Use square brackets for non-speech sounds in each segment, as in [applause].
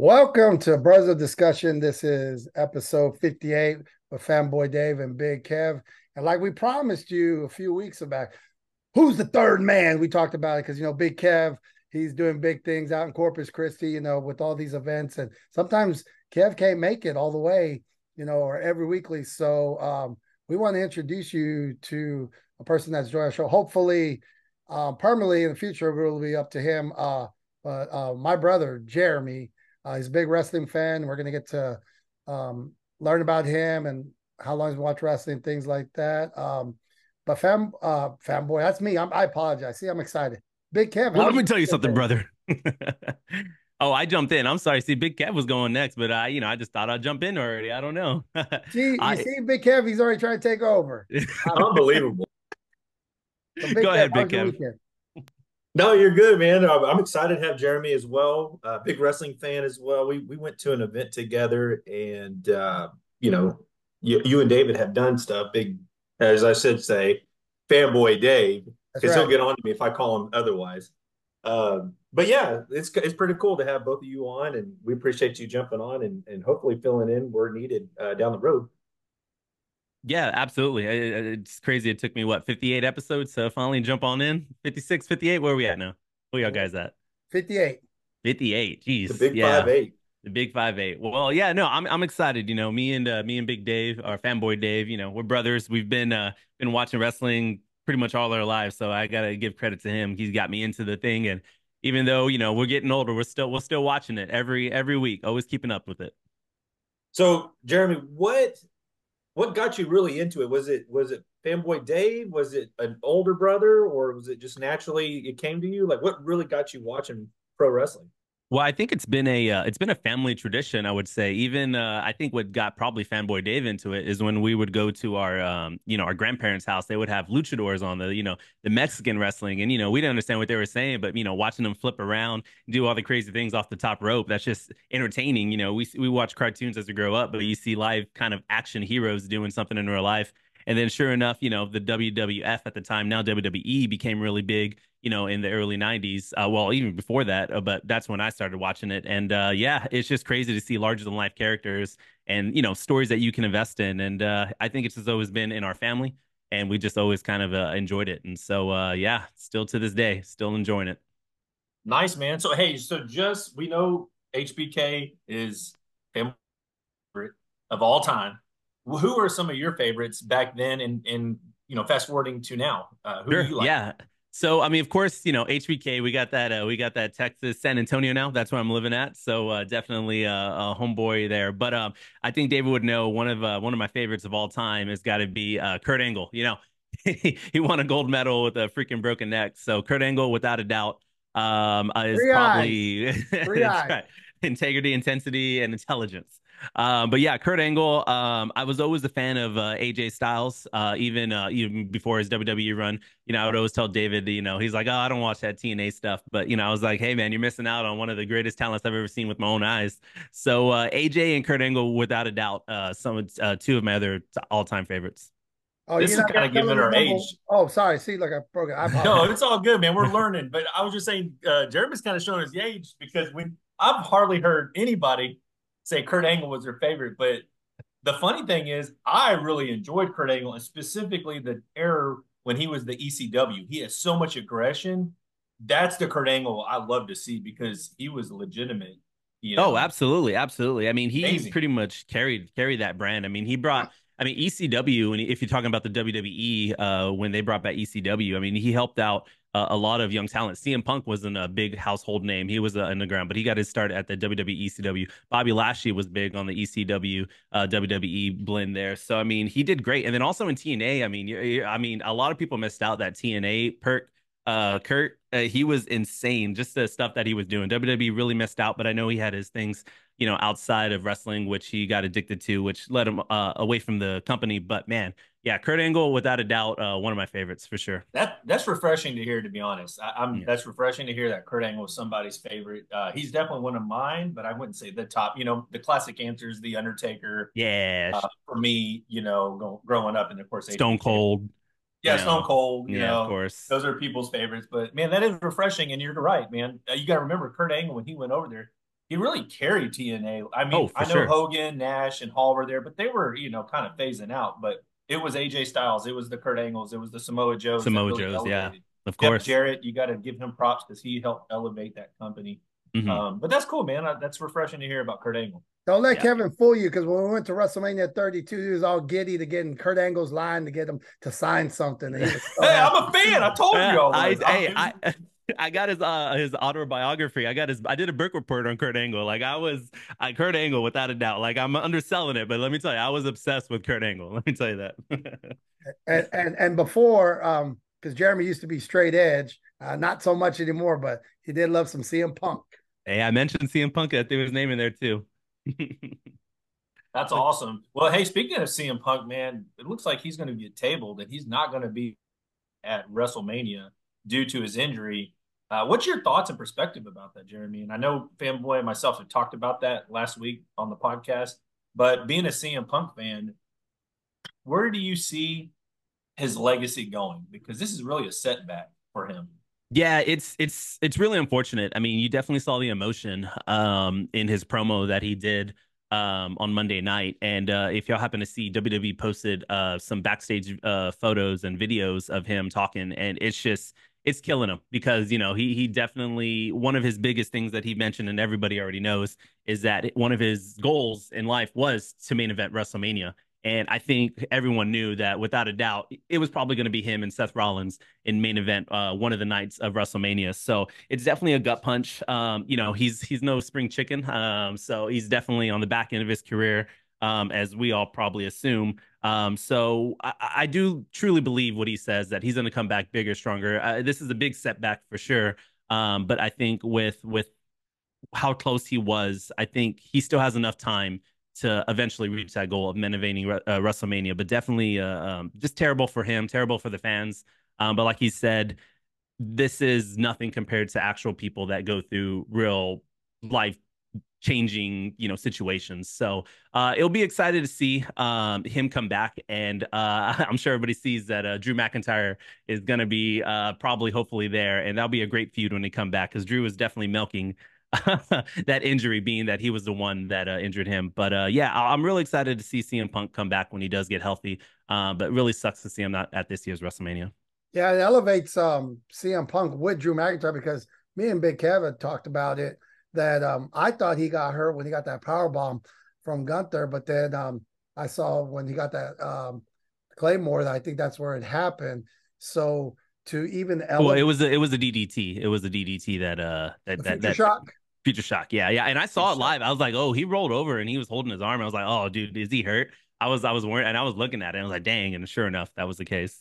Welcome to Brothers of Discussion. This is episode 58 with Fanboy Dave and Big Kev. And like we promised you a few weeks back, who's the third man? We talked about it because, you know, Big Kev, he's doing big things out in Corpus Christi, you know, with all these events. And sometimes Kev can't make it all the way, you know, or every weekly. So um, we want to introduce you to a person that's joining our show. Hopefully, um, permanently in the future, it will be up to him. Uh, but uh, my brother, Jeremy, uh, he's a big wrestling fan. We're going to get to um, learn about him and how long he's watched wrestling, things like that. Um, but fam, uh, fanboy, that's me. I'm, I apologize. See, I'm excited. Big Kev. Well, let me tell you something, brother. [laughs] oh, I jumped in. I'm sorry. See, Big Kev was going next, but I, you know, I just thought I'd jump in already. I don't know. [laughs] see, you I, see, Big Kev, he's already trying to take over. [laughs] Unbelievable. So Go Kev, ahead, Big Kev. No, you're good, man. I'm excited to have Jeremy as well. Uh, big wrestling fan as well. We we went to an event together, and uh, you know, you, you and David have done stuff. Big, as I said, say fanboy Dave, because right. he'll get on to me if I call him otherwise. Um, but yeah, it's it's pretty cool to have both of you on, and we appreciate you jumping on and and hopefully filling in where needed uh, down the road. Yeah, absolutely. It's crazy. It took me what 58 episodes to finally jump on in. 56, 58. Where are we at now? Where y'all guys at? 58. 58. Jeez. The big yeah. five eight. The big five eight. Well, yeah, no, I'm I'm excited. You know, me and uh, me and Big Dave, our fanboy Dave. You know, we're brothers. We've been uh been watching wrestling pretty much all our lives. So I gotta give credit to him. He's got me into the thing, and even though you know we're getting older, we're still we're still watching it every every week. Always keeping up with it. So, Jeremy, what what got you really into it? Was it was it fanboy Dave? Was it an older brother, or was it just naturally it came to you? Like, what really got you watching pro wrestling? Well, I think it's been a uh, it's been a family tradition. I would say even uh, I think what got probably fanboy Dave into it is when we would go to our um, you know our grandparents' house. They would have luchadors on the you know the Mexican wrestling, and you know we didn't understand what they were saying, but you know watching them flip around, do all the crazy things off the top rope. That's just entertaining. You know we we watch cartoons as we grow up, but you see live kind of action heroes doing something in real life. And then sure enough, you know, the WWF at the time, now WWE became really big, you know, in the early 90s. Uh, well, even before that, uh, but that's when I started watching it. And uh, yeah, it's just crazy to see larger than life characters and, you know, stories that you can invest in. And uh, I think it's just always been in our family and we just always kind of uh, enjoyed it. And so, yeah, still to this day, still enjoying it. Nice, man. So, hey, so just we know HBK is favorite of all time who are some of your favorites back then and and you know fast forwarding to now uh, who sure. do you like yeah so I mean, of course, you know HBK. We got that. Uh, we got that Texas, San Antonio now. That's where I'm living at. So uh, definitely a, a, homeboy there. But um, I think David would know one of uh, one of my favorites of all time has got to be uh, Kurt Angle. You know, [laughs] he won a gold medal with a freaking broken neck. So Kurt Angle, without a doubt, um, is Three probably [laughs] right. integrity, intensity, and intelligence. Um, but yeah, Kurt Angle. Um, I was always a fan of uh, AJ Styles, uh, even uh, even before his WWE run. You know, I would always tell David, you know, he's like, "Oh, I don't watch that TNA stuff," but you know, I was like, "Hey, man, you're missing out on one of the greatest talents I've ever seen with my own eyes." So uh, AJ and Kurt Angle, without a doubt, uh, some uh, two of my other all-time favorites. Oh, this is kind of giving our age. Oh, sorry. See, like I broke it. no, it's all good, man. We're learning. But I was just saying, uh, Jeremy's kind of showing his age because we I've hardly heard anybody say Kurt Angle was their favorite. But the funny thing is, I really enjoyed Kurt Angle and specifically the era when he was the ECW. He has so much aggression. That's the Kurt Angle I love to see because he was legitimate. You know? Oh, absolutely, absolutely. I mean, he Amazing. pretty much carried carried that brand. I mean, he brought. I mean, ECW, and if you're talking about the WWE, uh, when they brought back ECW, I mean, he helped out a lot of young talent. CM Punk wasn't a big household name. He was uh, in the ground, but he got his start at the WWE ECW. Bobby Lashley was big on the ECW uh, WWE blend there. So I mean, he did great. And then also in TNA, I mean, you're I mean, a lot of people missed out that TNA perk. Uh, Kurt, uh, he was insane. Just the stuff that he was doing. WWE really missed out, but I know he had his things, you know, outside of wrestling, which he got addicted to, which led him uh, away from the company. But man, yeah, Kurt Angle, without a doubt, uh, one of my favorites for sure. That that's refreshing to hear. To be honest, I, am yeah. that's refreshing to hear that Kurt Angle is somebody's favorite. Uh, he's definitely one of mine, but I wouldn't say the top. You know, the classic answers: The Undertaker. Yeah. Uh, for me, you know, go, growing up, and of course, Stone Cold. Yeah, you know, Stone Cold. You yeah, know, of course. Those are people's favorites. But man, that is refreshing. And you're right, man. Uh, you got to remember Kurt Angle when he went over there. He really carried TNA. I mean, oh, I know sure. Hogan, Nash, and Hall were there, but they were, you know, kind of phasing out. But it was AJ Styles, it was the Kurt Angles, it was the Samoa Joes. Samoa really Joes, elevated. yeah. Of course. Jarrett, you got to give him props because he helped elevate that company. Mm-hmm. Um, but that's cool, man. That's refreshing to hear about Kurt Angle. Don't let yeah. Kevin fool you because when we went to WrestleMania 32, he was all giddy to get in Kurt Angle's line to get him to sign something. [laughs] Hey, I'm a fan. I told you all. I, hey, [laughs] I, [laughs] I got his uh his autobiography. I got his I did a book report on Kurt Angle. Like I was I Kurt Angle without a doubt. Like I'm underselling it, but let me tell you, I was obsessed with Kurt Angle. [laughs] Let me tell you that. and, and and before um because Jeremy used to be straight edge, uh, not so much anymore, but he did love some CM Punk. Hey, I mentioned CM Punk. I threw his name in there too. [laughs] That's awesome. Well, hey, speaking of CM Punk, man, it looks like he's going to get tabled and he's not going to be at WrestleMania due to his injury. Uh, what's your thoughts and perspective about that, Jeremy? And I know Fanboy and myself have talked about that last week on the podcast, but being a CM Punk fan, where do you see his legacy going? Because this is really a setback for him. Yeah, it's it's it's really unfortunate. I mean, you definitely saw the emotion um, in his promo that he did um, on Monday night. And uh, if y'all happen to see, WWE posted uh, some backstage uh, photos and videos of him talking, and it's just it's killing him because you know he he definitely one of his biggest things that he mentioned and everybody already knows is that one of his goals in life was to main event WrestleMania and I think everyone knew that without a doubt, it was probably going to be him and Seth Rollins in main event uh, one of the nights of WrestleMania. So it's definitely a gut punch. Um, you know, he's he's no spring chicken. Um, so he's definitely on the back end of his career, um, as we all probably assume. Um, so I, I, do truly believe what he says that he's going to come back bigger, stronger. Uh, this is a big setback for sure. Um, but I think with with how close he was, I think he still has enough time to eventually reach that goal of renovating uh, WrestleMania. But definitely, uh, um, just terrible for him, terrible for the fans. Um, but like he said, this is nothing compared to actual people that go through real life changing you know situations so uh it'll be excited to see um him come back and uh [laughs] i'm sure everybody sees that uh drew mcintyre is gonna be uh probably hopefully there and that'll be a great feud when they come back because drew is definitely milking [laughs] that injury being that he was the one that uh, injured him. But uh, yeah, I'm really excited to see CM Punk come back when he does get healthy. But really sucks to see him not at this year's WrestleMania. Yeah, it elevates um, CM Punk with Drew McIntyre because me and Big Kevin talked about it. That um, I thought he got hurt when he got that power bomb from Gunther, but then um, I saw when he got that um, Claymore, I think that's where it happened. So to even elevate, well, it was a, it was a DDT. It was a DDT that uh that that, that shock. Future Shock. Yeah, yeah. And I saw Future it live. Shock. I was like, oh, he rolled over and he was holding his arm. I was like, oh, dude, is he hurt? I was, I was worried, and I was looking at it. And I was like, dang. And sure enough, that was the case.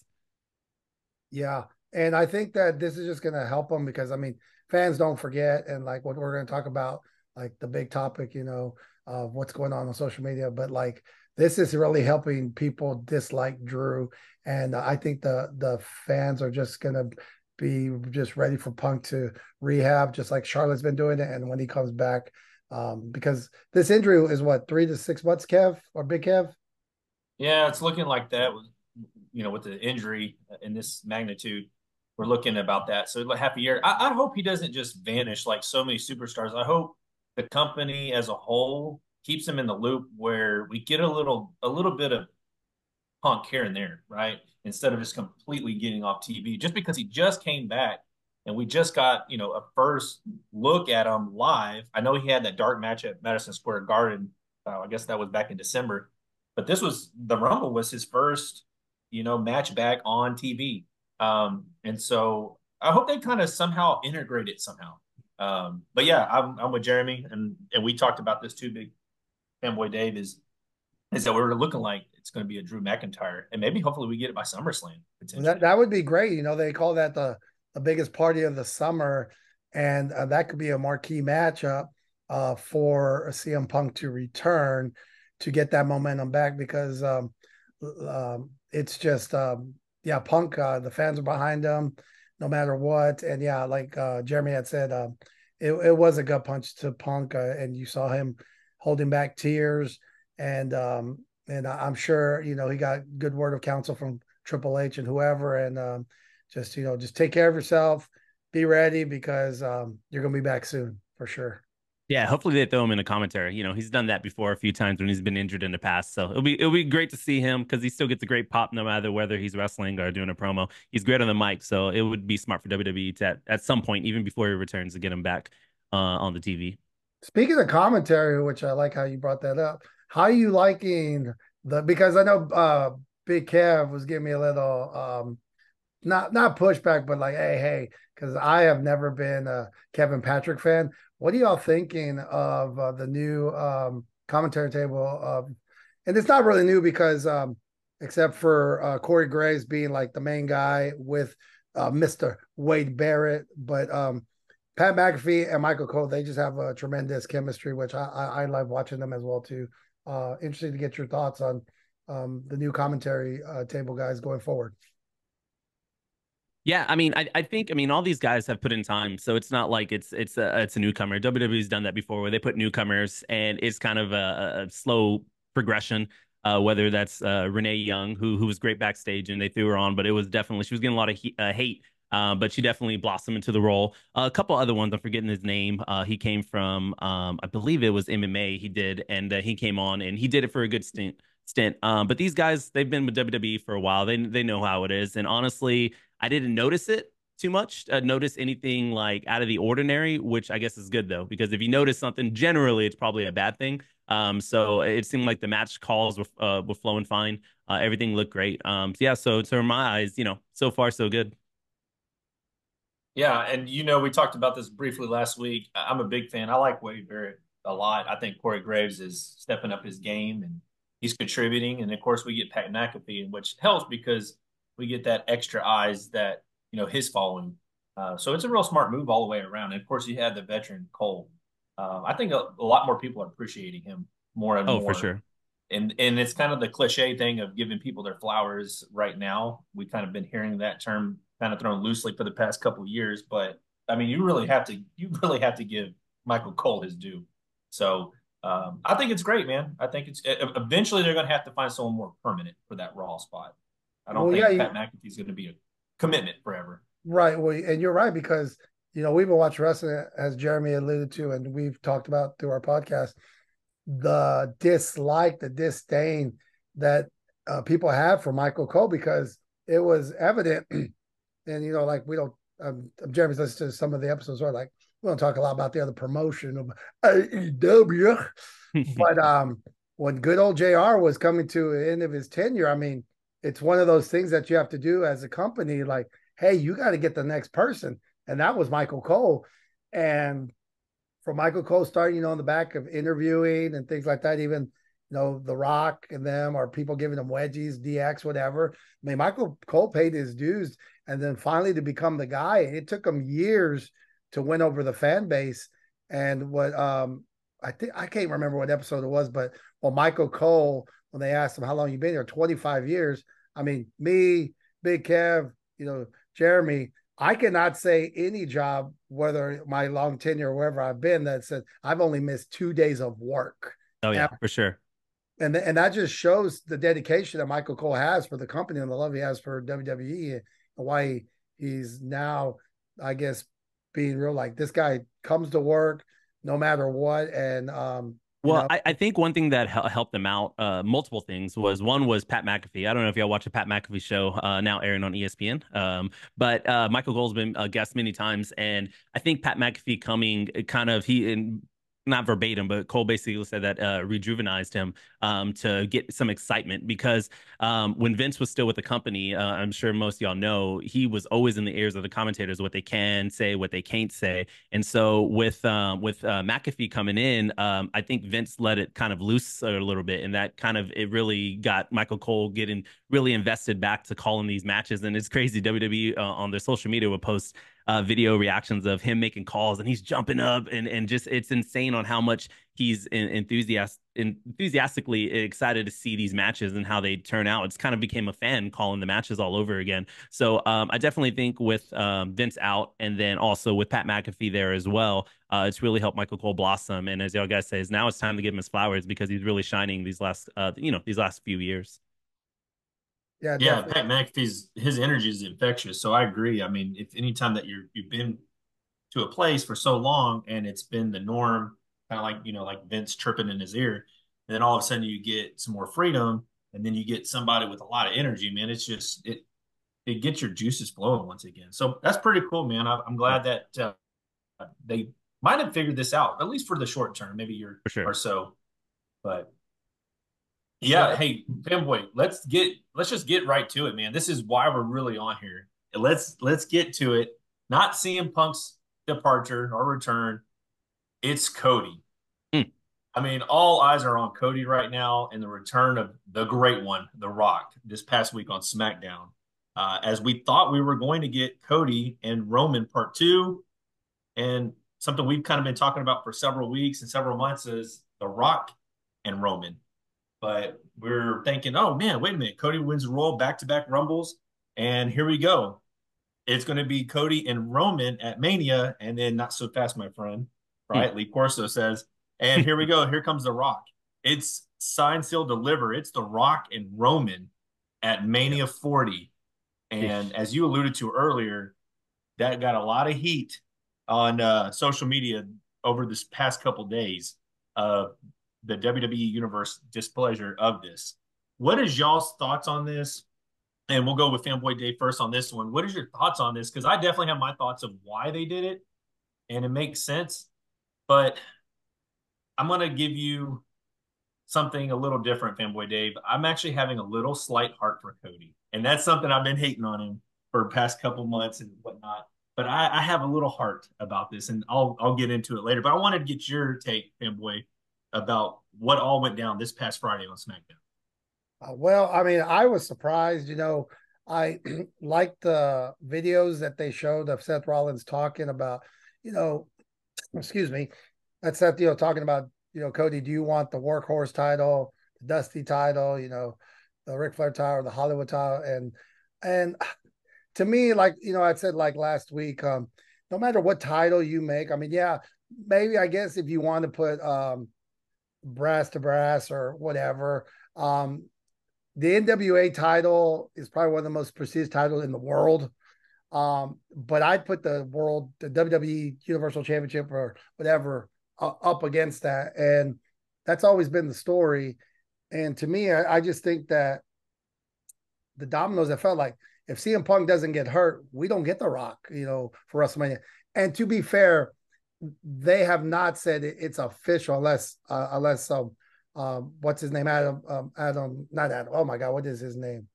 Yeah, and I think that this is just going to help him because I mean, fans don't forget, and like what we're going to talk about, like the big topic, you know, of what's going on on social media. But like, this is really helping people dislike Drew, and I think the the fans are just going to be just ready for Punk to rehab, just like Charlotte's been doing it. And when he comes back, um, because this injury is what three to six months, Kev or Big Kev. Yeah, it's looking like that. You know, with the injury in this magnitude, we're looking about that. So half a year. I, I hope he doesn't just vanish like so many superstars. I hope the company as a whole keeps him in the loop where we get a little a little bit of punk here and there, right? Instead of just completely getting off TV, just because he just came back and we just got, you know, a first look at him live. I know he had that dark match at Madison Square Garden. Uh, I guess that was back in December, but this was the Rumble was his first, you know, match back on TV. Um, and so I hope they kind of somehow integrate it somehow. Um, but yeah, I'm, I'm with Jeremy, and and we talked about this too. Big fanboy Dave is is that we're looking like it's going to be a Drew McIntyre, and maybe hopefully we get it by SummerSlam. That that would be great. You know, they call that the the biggest party of the summer, and uh, that could be a marquee matchup uh, for CM Punk to return to get that momentum back because um, um, it's just um, yeah, Punk. Uh, the fans are behind him no matter what, and yeah, like uh, Jeremy had said, um, it, it was a gut punch to Punk, uh, and you saw him holding back tears and um, and I'm sure you know he got good word of counsel from Triple H and whoever, and um, just you know just take care of yourself, be ready because um, you're gonna be back soon for sure. Yeah, hopefully they throw him in a commentary. You know, he's done that before a few times when he's been injured in the past. So it'll be it'll be great to see him because he still gets a great pop no matter whether he's wrestling or doing a promo. He's great on the mic, so it would be smart for WWE to at, at some point, even before he returns, to get him back uh, on the TV. Speaking of commentary, which I like how you brought that up, how are you liking the because I know uh Big Kev was giving me a little um not not pushback, but like, hey, hey, because I have never been a Kevin Patrick fan. What are y'all thinking of uh, the new um, commentary table? And it's not really new because, um, except for uh, Corey Graves being like the main guy with uh, Mr. Wade Barrett, but um, Pat McAfee and Michael Cole, they just have a tremendous chemistry, which I, I, I love watching them as well too. Uh, interesting to get your thoughts on um, the new commentary uh, table guys going forward. Yeah, I mean, I, I think I mean all these guys have put in time, so it's not like it's it's a it's a newcomer. WWE's done that before, where they put newcomers, and it's kind of a, a slow progression. Uh, whether that's uh, Renee Young, who who was great backstage, and they threw her on, but it was definitely she was getting a lot of he, uh, hate. Uh, but she definitely blossomed into the role. a couple other ones, I'm forgetting his name. Uh, he came from, um, I believe it was MMA. He did, and uh, he came on, and he did it for a good stint. Stint. Um, but these guys, they've been with WWE for a while. They they know how it is, and honestly, I didn't notice it too much, uh, notice anything like out of the ordinary, which I guess is good though, because if you notice something, generally it's probably a bad thing. Um, so it seemed like the match calls were uh, were flowing fine. Uh, everything looked great. Um, so yeah, so to my eyes, you know, so far so good. Yeah, and you know, we talked about this briefly last week. I'm a big fan. I like Wade Barrett a lot. I think Corey Graves is stepping up his game and he's contributing. And of course, we get Pat McAfee, which helps because we get that extra eyes that you know his following. Uh, so it's a real smart move all the way around. And of course, you had the veteran Cole. Uh, I think a, a, lot more people are appreciating him more and oh, more. for sure. And and it's kind of the cliche thing of giving people their flowers right now. we've kind of been hearing that term kind of thrown loosely for the past couple years, but I mean, you really have to you really have to give Michael Cole his due. So um, I think it's great, man. I think it's eventually they're going to have to find someone more permanent for that Raw spot. I don't well, think yeah, Pat McAfee's going to be a commitment forever. Right. Well, and you're right because you know we've been watching wrestling as Jeremy alluded to, and we've talked about through our podcast the dislike, the disdain that uh, people have for Michael Cole because it was evident, [clears throat] and you know, like we don't. Um, Jeremy's listened to some of the episodes where like we don't talk a lot about the other promotion of AEW, [laughs] but um, when good old Jr. was coming to the end of his tenure, I mean it's one of those things that you have to do as a company like hey you got to get the next person. And that was michael cole. And for michael cole starting you know on the back of interviewing and things like that even you know the rock and them or people giving them wedgies dx whatever. I mean michael cole paid his dues. And then finally to become the guy it took him years to win over the fan base. And what um i think i can't remember what episode it was but well michael cole when they asked him how long you been here, 25 years. I mean, me, Big Kev, you know, Jeremy, I cannot say any job, whether my long tenure or wherever I've been, that said I've only missed two days of work. Oh yeah, for sure. And and that just shows the dedication that Michael Cole has for the company and the love he has for WWE and why he, he's now, I guess, being real like this guy comes to work no matter what, and um, well, I, I, think one thing that helped them out, uh, multiple things, was one was Pat McAfee. I don't know if y'all watch a Pat McAfee show uh, now airing on ESPN, um, but uh, Michael Cole's been a guest many times, and I think Pat McAfee coming kind of he and not verbatim, but Cole basically said that uh, rejuvenized him um, to get some excitement because um, when Vince was still with the company, uh, I'm sure most y'all know he was always in the ears of the commentators what they can say, what they can't say, and so with um, with uh, McAfee coming in, um, I think Vince let it kind of loose a little bit, and that kind of it really got Michael Cole getting really invested back to calling these matches, and it's crazy. WWE uh, on their social media would post uh, video reactions of him making calls and he's jumping up and and just it's insane on how much he's in, enthusiast enthusiastically excited to see these matches and how they turn out. It's kind of became a fan calling the matches all over again. So um, I definitely think with um, Vince out and then also with Pat McAfee there as well, uh, it's really helped Michael Cole blossom. And as y'all guys says, now it's time to give him his flowers because he's really shining these last uh, you know these last few years. Yeah, yeah. Pat McAfee's his energy is infectious. So I agree. I mean, if anytime that you're you've been to a place for so long and it's been the norm kind of like you know like Vince chirping in his ear. And then all of a sudden you get some more freedom, and then you get somebody with a lot of energy. Man, it's just it it gets your juices flowing once again. So that's pretty cool, man. I, am glad that uh, they might have figured this out at least for the short term, maybe year sure. or so. But yeah, hey, fanboy, let's get let's just get right to it, man. This is why we're really on here. Let's let's get to it. Not CM Punk's departure or return. It's Cody. Hmm. I mean, all eyes are on Cody right now and the return of the great one, The Rock, this past week on SmackDown. Uh, as we thought we were going to get Cody and Roman part two, and something we've kind of been talking about for several weeks and several months is The Rock and Roman. But we're thinking, oh man, wait a minute. Cody wins the Royal back to back Rumbles. And here we go. It's going to be Cody and Roman at Mania. And then not so fast, my friend. Right? Hmm. Lee Corso says. And here we go. Here comes The Rock. It's sign, seal, deliver. It's The Rock and Roman at Mania 40. And as you alluded to earlier, that got a lot of heat on uh, social media over this past couple days of the WWE Universe displeasure of this. What is y'all's thoughts on this? And we'll go with Fanboy Dave first on this one. What is your thoughts on this? Because I definitely have my thoughts of why they did it, and it makes sense. But I'm to give you something a little different, Fanboy Dave. I'm actually having a little slight heart for Cody, and that's something I've been hating on him for past couple months and whatnot but I, I, have a little heart about this, and I'll I'll get into it later. But I wanted to get your take, fanboy, about what all went down this past Friday on SmackDown. Uh, well, I mean, I was surprised. You know, I [clears throat] liked the videos that they showed of Seth Rollins talking about, you know, [clears throat] excuse me, that Seth, you know, talking about, you know, Cody, do you want the workhorse title, the Dusty title, you know, the Ric Flair title, the Hollywood title, and and [sighs] to me, like you know, I said like last week, um, no matter what title you make, I mean, yeah, maybe I guess if you want to put um brass to brass or whatever, um, the NWA title is probably one of the most prestigious titles in the world. Um, but I'd put the world, the WWE Universal Championship or whatever uh, up against that, and that's always been the story. And to me, I, I just think that the dominoes. I felt like if CM Punk doesn't get hurt, we don't get The Rock, you know, for WrestleMania. And to be fair, they have not said it's official unless uh, unless um, um what's his name Adam um, Adam not Adam oh my god what is his name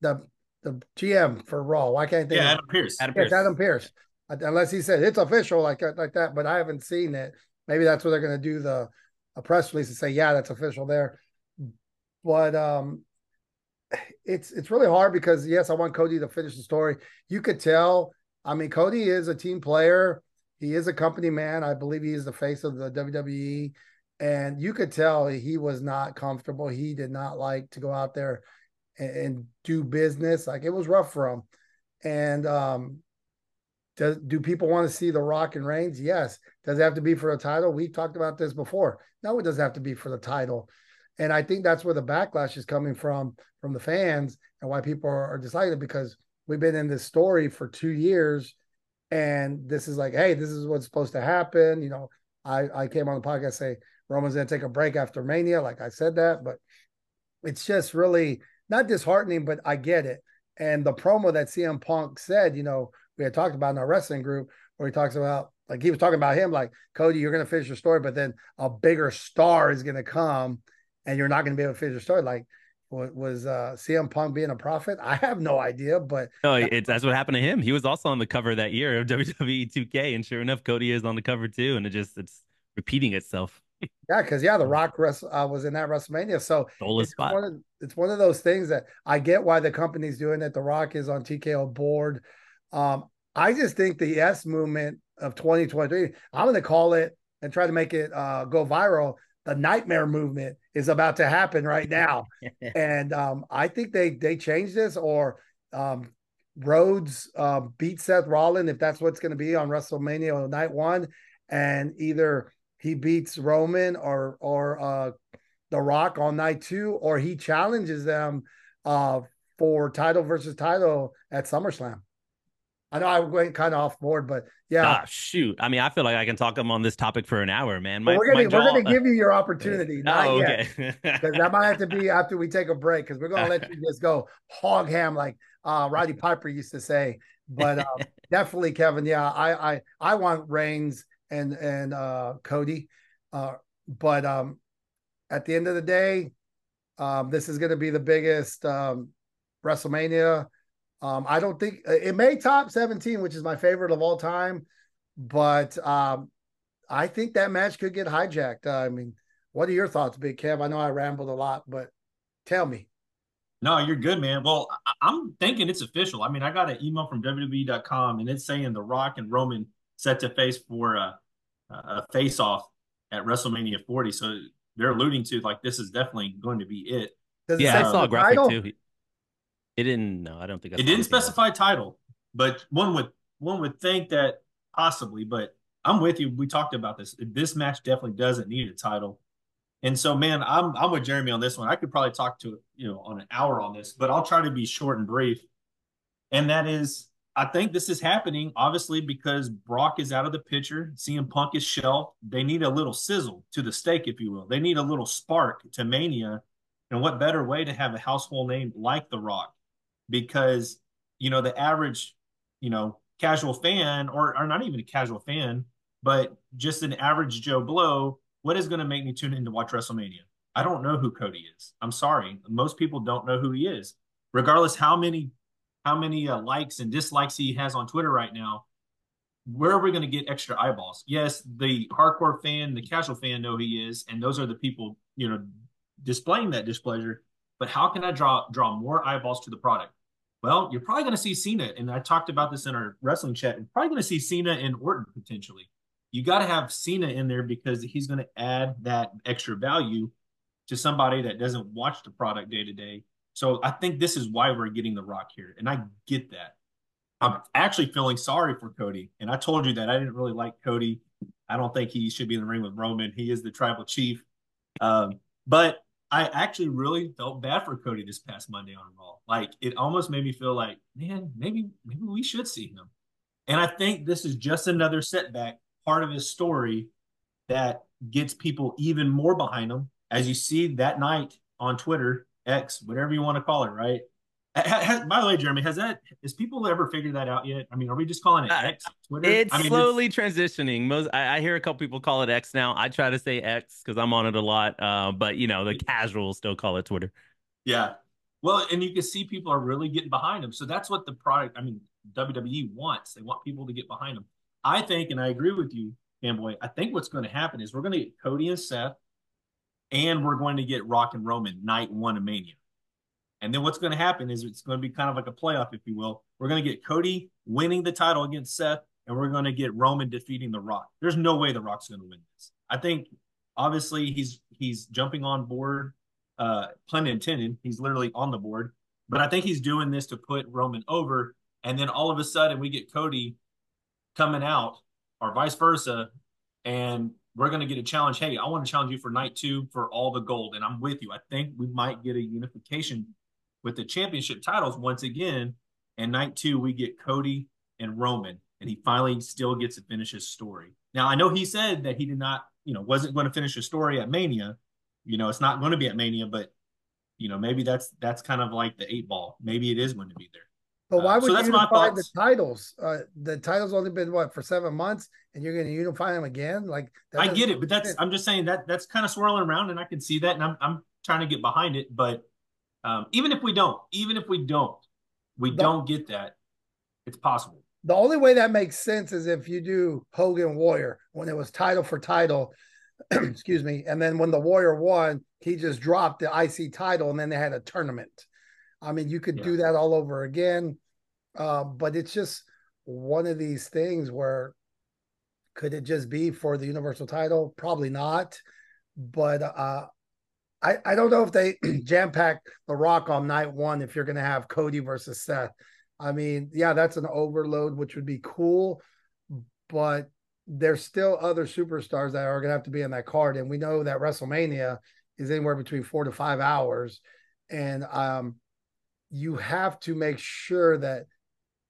the the GM for Raw why can't they yeah Adam Pearce Adam Pearce. Adam Pearce unless he said it's official like like that but I haven't seen it maybe that's what they're going to do the a press release and say yeah that's official there but um it's it's really hard because yes, I want Cody to finish the story. You could tell. I mean, Cody is a team player. He is a company man. I believe he is the face of the WWE, and you could tell he was not comfortable. He did not like to go out there and, and do business. Like it was rough for him. And um, does do people want to see the Rock and Reigns? Yes. Does it have to be for a title? We talked about this before. No, it doesn't have to be for the title. And I think that's where the backlash is coming from from the fans and why people are, are deciding because we've been in this story for two years and this is like, hey, this is what's supposed to happen. You know, I, I came on the podcast say Roman's gonna take a break after Mania, like I said that, but it's just really not disheartening, but I get it. And the promo that CM Punk said, you know, we had talked about in our wrestling group where he talks about like he was talking about him, like Cody, you're gonna finish your story, but then a bigger star is gonna come and you're not to be able to finish your story. Like, was uh, CM Punk being a prophet? I have no idea, but no, it's that's what happened to him. He was also on the cover that year of [laughs] WWE 2K, and sure enough, Cody is on the cover too, and it just it's repeating itself. [laughs] yeah, because yeah, The Rock rest, uh, was in that WrestleMania, so it's one, of, it's one of those things that I get why the company's doing it. The Rock is on TKO board. Um, I just think the S movement of 2023, I'm going to call it and try to make it uh, go viral the nightmare movement is about to happen right [laughs] now. and um, I think they they changed this or um, Rhodes uh, beat Seth Rollins if that's what's going to be on WrestleMania on night one, and either he beats Roman or or uh, The Rock on night two, or he challenges them uh, for title versus title at SummerSlam. I know I went kind of off board, but yeah. Ah, shoot. I mean, I feel like I can talk them on this topic for an hour, man. My, we're gonna we're gonna [laughs] give you your opportunity. Not oh, okay. [laughs] Because that might have to be after we take a break, because we're gonna let you just go hog ham like uh Roddy Piper used to say. But um, [laughs] definitely, Kevin. Yeah, I I I want Reigns and and uh Cody. Uh, but um, at the end of the day, um, this is going to be the biggest um, WrestleMania. Um, I don't think uh, it may top 17, which is my favorite of all time, but um, I think that match could get hijacked. Uh, I mean, what are your thoughts, Big Kev? I know I rambled a lot, but tell me. No, you're good, man. Well, I- am thinking it's official. I mean, I got an email from WWE.com and it's saying The Rock and Roman set to face for a, a face off at WrestleMania 40. So they're alluding to like this is definitely going to be it. yeah, I saw a graphic title? too. It didn't. No, I don't think I it didn't specify title, but one would one would think that possibly. But I'm with you. We talked about this. This match definitely doesn't need a title, and so man, I'm I'm with Jeremy on this one. I could probably talk to you know on an hour on this, but I'll try to be short and brief. And that is I think this is happening obviously because Brock is out of the picture. CM Punk is shelved. They need a little sizzle to the steak, if you will. They need a little spark to Mania. And what better way to have a household name like The Rock? Because, you know, the average, you know, casual fan, or, or not even a casual fan, but just an average Joe Blow, what is going to make me tune in to watch WrestleMania? I don't know who Cody is. I'm sorry. Most people don't know who he is. Regardless how many how many uh, likes and dislikes he has on Twitter right now, where are we going to get extra eyeballs? Yes, the hardcore fan, the casual fan know he is, and those are the people, you know, displaying that displeasure. But how can I draw draw more eyeballs to the product? Well, you're probably going to see Cena, and I talked about this in our wrestling chat. You're probably going to see Cena and Orton potentially. You got to have Cena in there because he's going to add that extra value to somebody that doesn't watch the product day to day so I think this is why we're getting The Rock here. And I get that. I'm actually feeling sorry for Cody. And I told you that I didn't really like Cody. I don't think he should be in the ring with Roman. He is the tribal chief. Um, but I actually really felt bad for Cody this past Monday on Raw. Like it almost made me feel like, man, maybe maybe we should see him. And I think this is just another setback, part of his story that gets people even more behind him. As you see that night on Twitter, X, whatever you want to call it, right? Has, by the way, Jeremy, has that has people ever figured that out yet? I mean, are we just calling it uh, X? Twitter? It's I mean, slowly it's... transitioning. Most I, I, hear a couple people call it X now. I try to say X because I'm on it a lot. Uh, but you know, the casuals still call it Twitter. Yeah. Well, and you can see people are really getting behind them. So that's what the product. I mean, WWE wants. They want people to get behind them. I think, and I agree with you, fanboy. I think what's going to happen is we're going to get Cody and Seth and we're going to get Rock and Roman night one of Mania. And then what's going to happen is it's going to be kind of like a playoff, if you will. We're going to get Cody winning the title against Seth, and we're going to get Roman defeating The Rock. There's no way The Rock's going to win this. I think obviously he's he's jumping on board, uh, pun intended. He's literally on the board, but I think he's doing this to put Roman over. And then all of a sudden we get Cody coming out, or vice versa, and we're going to get a challenge. Hey, I want to challenge you for night two for all the gold. And I'm with you. I think we might get a unification with the championship titles once again. And night two, we get Cody and Roman. And he finally still gets to finish his story. Now, I know he said that he did not, you know, wasn't going to finish his story at Mania. You know, it's not going to be at Mania, but, you know, maybe that's that's kind of like the eight ball. Maybe it is going to be there. But why uh, would so you unify the titles? Uh, the titles only been what for seven months, and you're going to unify them again? Like I get it, but that's I'm just saying that that's kind of swirling around, and I can see that, and I'm I'm trying to get behind it. But um, even if we don't, even if we don't, we the, don't get that. It's possible. The only way that makes sense is if you do Hogan Warrior when it was title for title. [clears throat] excuse me, and then when the Warrior won, he just dropped the IC title, and then they had a tournament. I mean, you could yeah. do that all over again. Uh, but it's just one of these things where could it just be for the universal title? Probably not. But uh, I, I don't know if they [clears throat] jam pack the rock on night one if you're going to have Cody versus Seth. I mean, yeah, that's an overload, which would be cool. But there's still other superstars that are going to have to be in that card. And we know that WrestleMania is anywhere between four to five hours. And um, you have to make sure that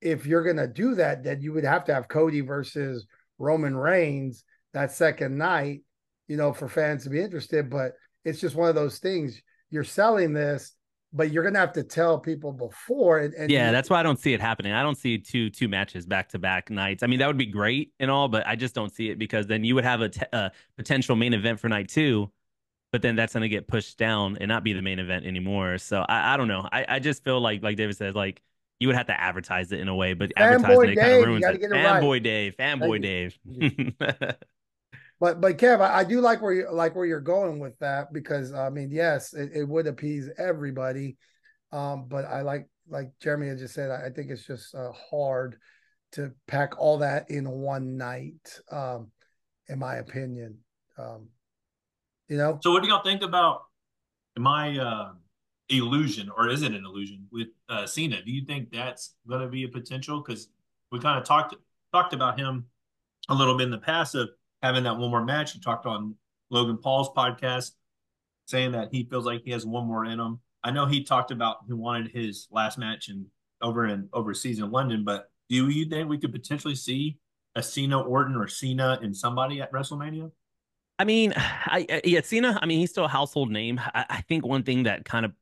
if you're gonna do that, that you would have to have Cody versus Roman Reigns that second night, you know, for fans to be interested. But it's just one of those things. You're selling this, but you're gonna have to tell people before. And, and yeah, you, that's why I don't see it happening. I don't see two two matches back to back nights. I mean, that would be great and all, but I just don't see it because then you would have a, t- a potential main event for night two, but then that's gonna get pushed down and not be the main event anymore. So I, I don't know. I, I just feel like like David says, like you would have to advertise it in a way, but advertising it kind of ruins it. Fanboy right. Dave, fanboy Dave. [laughs] but but Kev, I, I, do like where you like where you're going with that because I mean, yes, it, it would appease everybody, um, but I like like Jeremy had just said, I, I think it's just uh, hard to pack all that in one night, um, in my opinion. Um, you know. So, what do y'all think about my uh, illusion, or is it an illusion with uh, Cena? Do you think that's going to be a potential? Because we kind of talked talked about him a little bit in the past of having that one more match. He talked on Logan Paul's podcast saying that he feels like he has one more in him. I know he talked about he wanted his last match in over in overseas in London, but do you think we could potentially see a Cena Orton or Cena and somebody at WrestleMania? I mean, [sighs] I, yeah, Cena. I mean, he's still a household name. I, I think one thing that kind of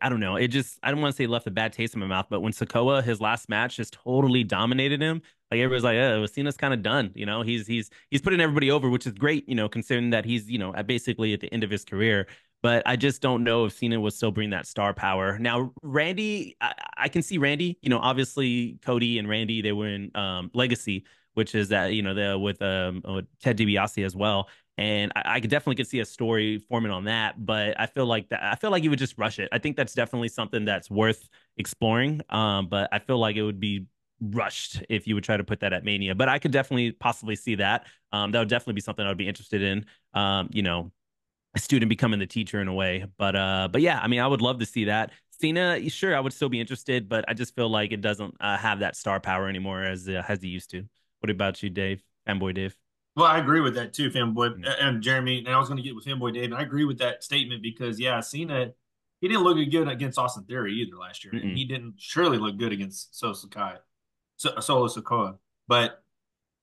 I don't know. It just I don't want to say left a bad taste in my mouth, but when Sikoa his last match just totally dominated him, like everybody's like, "Oh, Cena's kind of done." You know, he's he's he's putting everybody over, which is great. You know, considering that he's you know at basically at the end of his career. But I just don't know if Cena would still bring that star power. Now, Randy, I, I can see Randy. You know, obviously Cody and Randy they were in um, Legacy, which is that you know the with um with Ted DiBiase as well and I, I could definitely could see a story forming on that. But I feel like that I feel like you would just rush it. I think that's definitely something that's worth exploring. Um, but I feel like it would be rushed if you would try to put that at Mania. But I could definitely possibly see that. Um, that would definitely be something I would be interested in. Um, you know, a student becoming the teacher in a way. But uh, but yeah, I mean, I would love to see that. Cena, sure, I would still be interested, but I just feel like it doesn't uh, have that star power anymore as uh, as he used to. What about you, Dave? Fanboy Dave. Well, I agree with that too, fanboy mm-hmm. and Jeremy. And I was going to get with fanboy Dave, and I agree with that statement because yeah, Cena he didn't look good against Austin Theory either last year, mm and he didn't surely look good against Solo Sakai, Solo Sikoa. But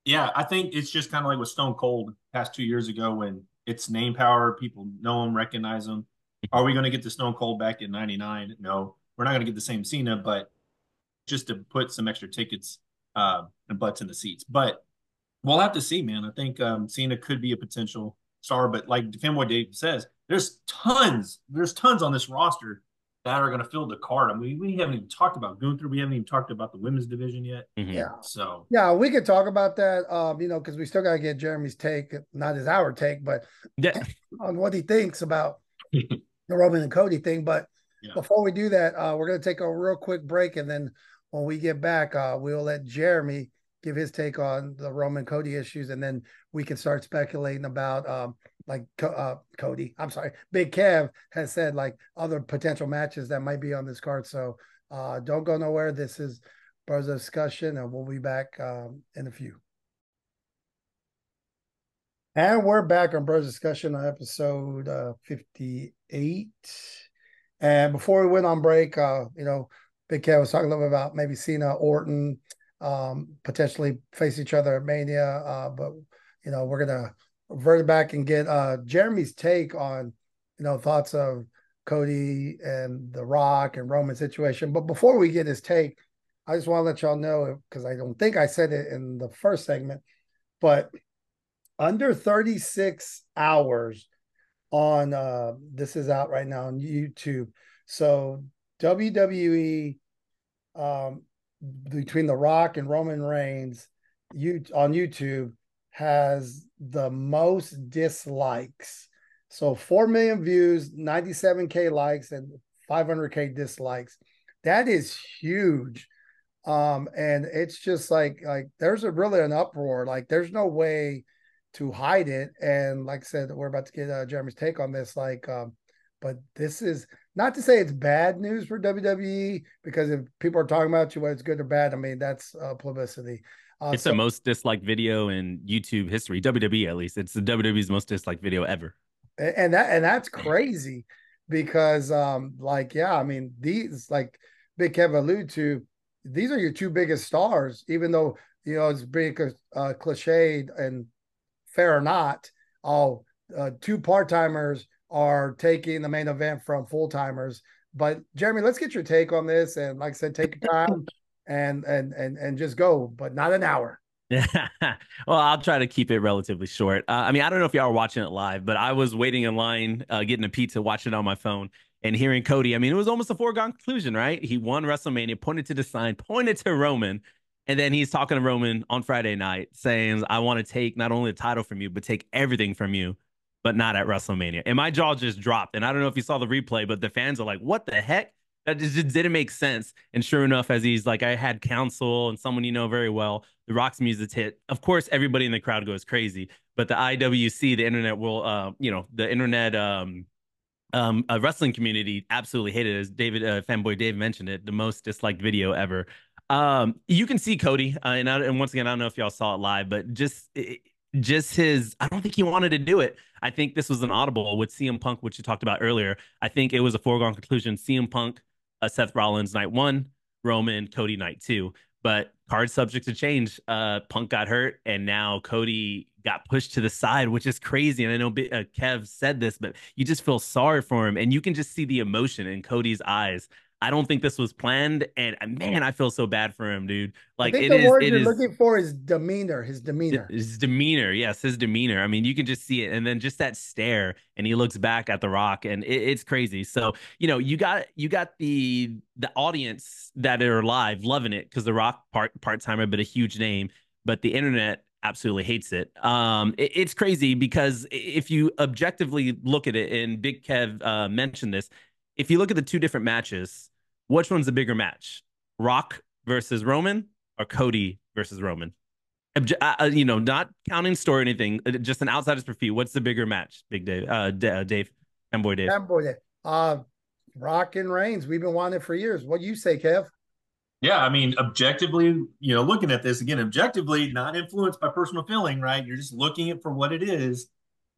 yeah, I think it's just kind of like with Stone Cold past two years ago when it's name power, people know him, recognize him. Are we going to get the Stone Cold back in '99? No, we're not going to get the same Cena, but just to put some extra tickets uh, and butts in the seats. But we'll have to see, man. I think um, Cena could be a potential star, but like Fanboy Dave says, there's tons, there's tons on this roster that are going to fill the card. I mean, we haven't even talked about Gunther. We haven't even talked about the women's division yet. Mm-hmm. Yeah. So yeah, we could talk about that. Um, you know, because we still got to get Jeremy's take, not his our take, but yeah. [laughs] on what he thinks about [laughs] the Roman and Cody thing. But yeah. before we do that, uh, we're going to take a real quick break, and then when we get back, uh, we'll let Jeremy give his take on the Roman Cody issues, and then we can start speculating about um, like uh, Cody. I'm sorry, Big Kev has said like other potential matches that might be on this card. So uh, don't go nowhere. This is Bros discussion, and we'll be back um, in a few. And we're back on Bros discussion on episode uh, 58. And before we went on break, uh, you know, Big Kev was talking a little bit about maybe Cena, Orton, um, potentially face each other at Mania. Uh, but you know, we're gonna revert back and get uh, Jeremy's take on you know thoughts of Cody and The Rock and Roman situation. But before we get his take, I just want to let y'all know because I don't think I said it in the first segment, but under 36 hours on uh this is out right now on YouTube. So WWE um between The Rock and Roman Reigns you on YouTube has the most dislikes. So 4 million views, 97k likes and 500k dislikes. That is huge. Um and it's just like like there's a really an uproar. Like there's no way to hide it and like I said we're about to get uh, Jeremy's take on this like um but this is not to say it's bad news for WWE because if people are talking about you, whether it's good or bad, I mean that's uh, publicity. Uh, it's so, the most disliked video in YouTube history, WWE at least. It's the WWE's most disliked video ever. And that and that's crazy because um like yeah, I mean these like Big Kev alluded to these are your two biggest stars, even though you know it's being uh, cliched and fair or not. All uh, two part timers are taking the main event from full timers. But Jeremy, let's get your take on this. And like I said, take your time [laughs] and and and and just go, but not an hour. Yeah. [laughs] well, I'll try to keep it relatively short. Uh, I mean, I don't know if y'all are watching it live, but I was waiting in line, uh, getting a pizza, watching it on my phone, and hearing Cody. I mean, it was almost a foregone conclusion, right? He won WrestleMania, pointed to the sign, pointed to Roman, and then he's talking to Roman on Friday night, saying, "I want to take not only the title from you, but take everything from you." But not at WrestleMania. And my jaw just dropped. And I don't know if you saw the replay, but the fans are like, what the heck? that just didn't make sense. And sure enough, as he's like, I had counsel and someone you know very well, the Rock's music hit. Of course, everybody in the crowd goes crazy, but the IWC, the internet will, uh, you know, the internet, um, um, a wrestling community absolutely hated it. As David, uh, fanboy Dave mentioned it, the most disliked video ever. Um, you can see Cody, uh, and, I, and once again, I don't know if y'all saw it live, but just. Just his I don't think he wanted to do it. I think this was an audible with CM Punk, which you talked about earlier. I think it was a foregone conclusion. CM Punk uh, Seth Rollins night one, Roman, Cody night two. But card subject to change. Uh, Punk got hurt, and now Cody got pushed to the side, which is crazy. And I know uh, Kev said this, but you just feel sorry for him, and you can just see the emotion in Cody's eyes I don't think this was planned, and uh, man, I feel so bad for him, dude. Like I think it the is, word you're is, looking for is demeanor. His demeanor. His demeanor, yes, his demeanor. I mean, you can just see it, and then just that stare, and he looks back at the Rock, and it, it's crazy. So you know, you got you got the the audience that are live loving it because the Rock part part timer, but a huge name, but the internet absolutely hates it. Um, it, it's crazy because if you objectively look at it, and Big Kev uh, mentioned this, if you look at the two different matches, which one's the bigger match? Rock versus Roman or Cody versus Roman? Uh, uh, you know, not counting story or anything, uh, just an outsider's review. What's the bigger match, Big Dave? Uh, D- uh Dave, and boy Dave. boy Dave. Uh, Rock and Reigns. We've been wanting it for years. What do you say, Kev? Yeah, I mean, objectively, you know, looking at this again, objectively, not influenced by personal feeling, right? You're just looking at for what it is.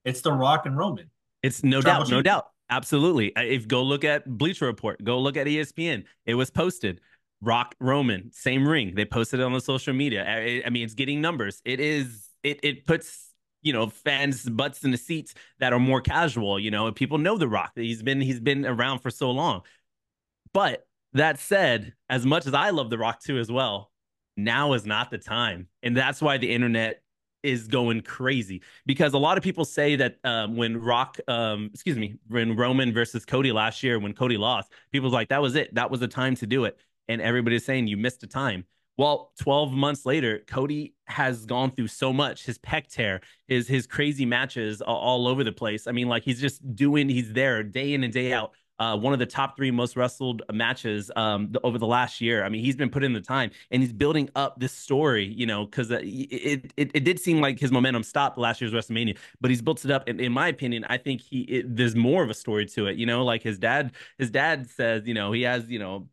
It's the Rock and Roman. It's no doubt, no doubt. Absolutely. Uh, if go look at Bleacher Report, go look at ESPN. It was posted. Rock Roman, same ring. They posted it on the social media. I, I mean, it's getting numbers. It is. It it puts you know fans butts in the seats that are more casual. You know, people know the Rock. He's been he's been around for so long. But that said, as much as I love the Rock too as well, now is not the time, and that's why the internet is going crazy because a lot of people say that um, when Rock, um, excuse me, when Roman versus Cody last year, when Cody lost, people's like, that was it. That was the time to do it. And everybody's saying you missed the time. Well, 12 months later, Cody has gone through so much. His pec tear, his his crazy matches all over the place. I mean, like he's just doing, he's there day in and day out uh, one of the top three most wrestled matches um, the, over the last year. I mean, he's been putting in the time and he's building up this story, you know, because uh, it, it, it did seem like his momentum stopped last year's WrestleMania, but he's built it up. And in my opinion, I think he it, there's more of a story to it. You know, like his dad, his dad says, you know, he has, you know,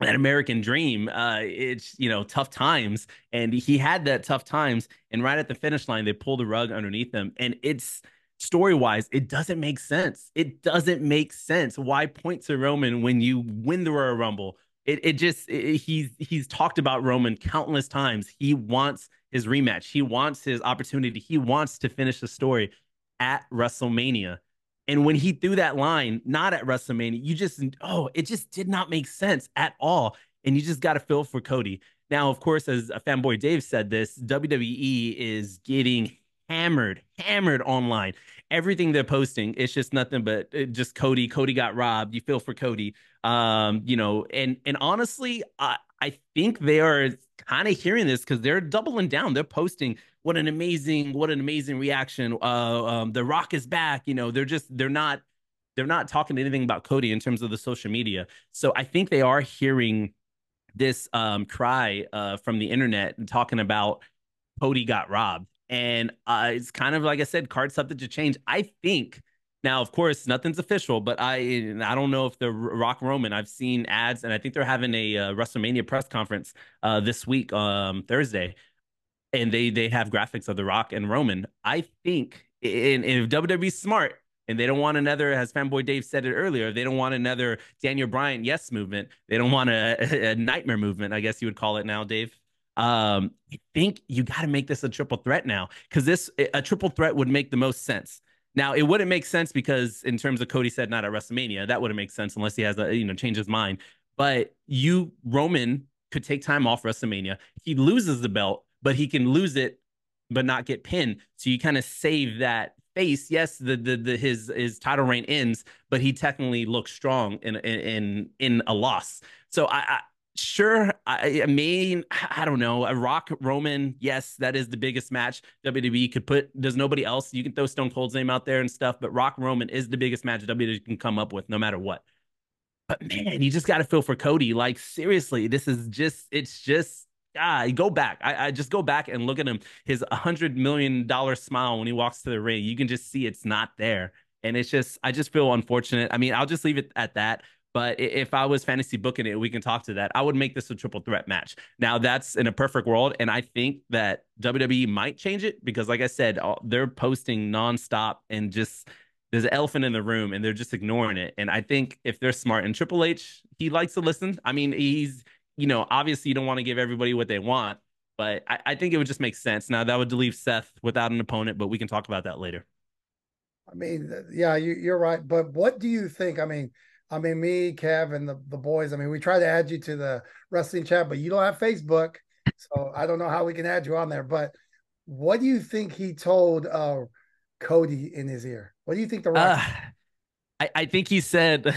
an American dream. Uh, it's you know tough times, and he had that tough times. And right at the finish line, they pulled the rug underneath him, and it's story wise, it doesn't make sense. It doesn't make sense. Why point to Roman when you win the Royal Rumble? It it just it, he's he's talked about Roman countless times. He wants his rematch. He wants his opportunity. He wants to finish the story at WrestleMania. And when he threw that line, not at WrestleMania, you just oh, it just did not make sense at all. And you just got to feel for Cody. Now, of course, as a fanboy Dave said this, WWE is getting hammered, hammered online. Everything they're posting, it's just nothing but uh, just Cody. Cody got robbed. You feel for Cody. Um, you know, and and honestly, I I think they are kind of hearing this because they're doubling down. They're posting what an amazing, what an amazing reaction. Uh, um, the Rock is back. You know, they're just they're not they're not talking anything about Cody in terms of the social media. So I think they are hearing this um, cry uh, from the internet and talking about Cody got robbed. And uh, it's kind of like I said, card subject to change. I think now, of course, nothing's official, but I I don't know if the Rock Roman. I've seen ads, and I think they're having a uh, WrestleMania press conference uh, this week, um, Thursday, and they they have graphics of the Rock and Roman. I think, and, if WWE's smart, And they don't want another, as fanboy Dave said it earlier, they don't want another Daniel Bryan yes movement. They don't want a, [laughs] a nightmare movement, I guess you would call it now, Dave. Um, I think you got to make this a triple threat now because this a triple threat would make the most sense. Now it wouldn't make sense because in terms of Cody said not at WrestleMania, that wouldn't make sense unless he has a you know change his mind. But you Roman could take time off WrestleMania. He loses the belt, but he can lose it but not get pinned. So you kind of save that face. Yes, the, the the his his title reign ends, but he technically looks strong in in in a loss. So I sure I, I, mean i don't know a rock roman yes that is the biggest match wwe could put there's nobody else you can throw stone cold's name out there and stuff but rock roman is the biggest match wwe can come up with no matter what but man you just got to feel for cody like seriously this is just it's just ah, go back. I, I just go back and look at him. His hundred million dollar smile when he walks to the ring, you can just see it's not there. And it's just, I just feel unfortunate. I mean, I'll just leave it at that. But if I was fantasy booking it, we can talk to that. I would make this a triple threat match. Now that's in a perfect world, and I think that WWE might change it because, like I said, they're posting nonstop and just there's an elephant in the room, and they're just ignoring it. And I think if they're smart, and Triple H, he likes to listen. I mean, he's you know, obviously you don't want to give everybody what they want, but I, I think it would just make sense. Now that would leave Seth without an opponent, but we can talk about that later. I mean, yeah, you, are right. But what do you think? I mean, I mean, me, Kev, and the, the boys. I mean, we try to add you to the wrestling chat, but you don't have Facebook, so I don't know how we can add you on there. But what do you think he told uh, Cody in his ear? What do you think the Rock? Uh, I, I think he said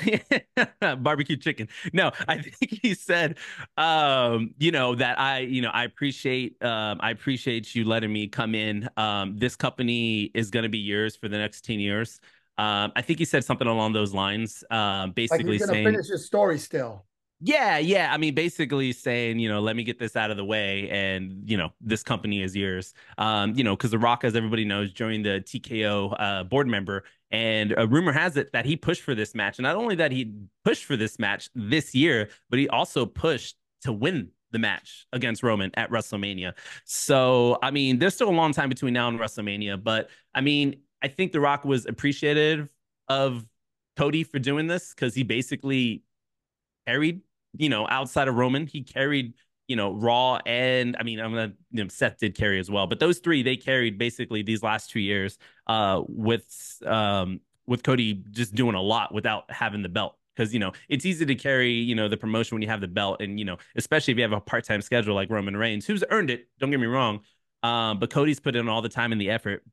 [laughs] barbecue chicken. No, I [laughs] think he said, um, you know, that I, you know, I appreciate, um, I appreciate you letting me come in. Um, this company is going to be yours for the next 10 years. Um, I think he said something along those lines. Um, basically like saying, finish his story still. Yeah, yeah. I mean, basically saying, you know, let me get this out of the way, and you know, this company is yours. Um, you know, because The Rock, as everybody knows, joined the TKO uh, board member, and a rumor has it that he pushed for this match, and not only that he pushed for this match this year, but he also pushed to win the match against Roman at WrestleMania. So, I mean, there's still a long time between now and WrestleMania, but I mean, I think The Rock was appreciative of Cody for doing this because he basically carried, you know, outside of Roman, he carried, you know, Raw and I mean, I'm gonna, you know, Seth did carry as well, but those three they carried basically these last two years, uh, with um with Cody just doing a lot without having the belt. Because you know it's easy to carry you know the promotion when you have the belt and you know especially if you have a part-time schedule like roman reigns who's earned it don't get me wrong um, but cody's put in all the time and the effort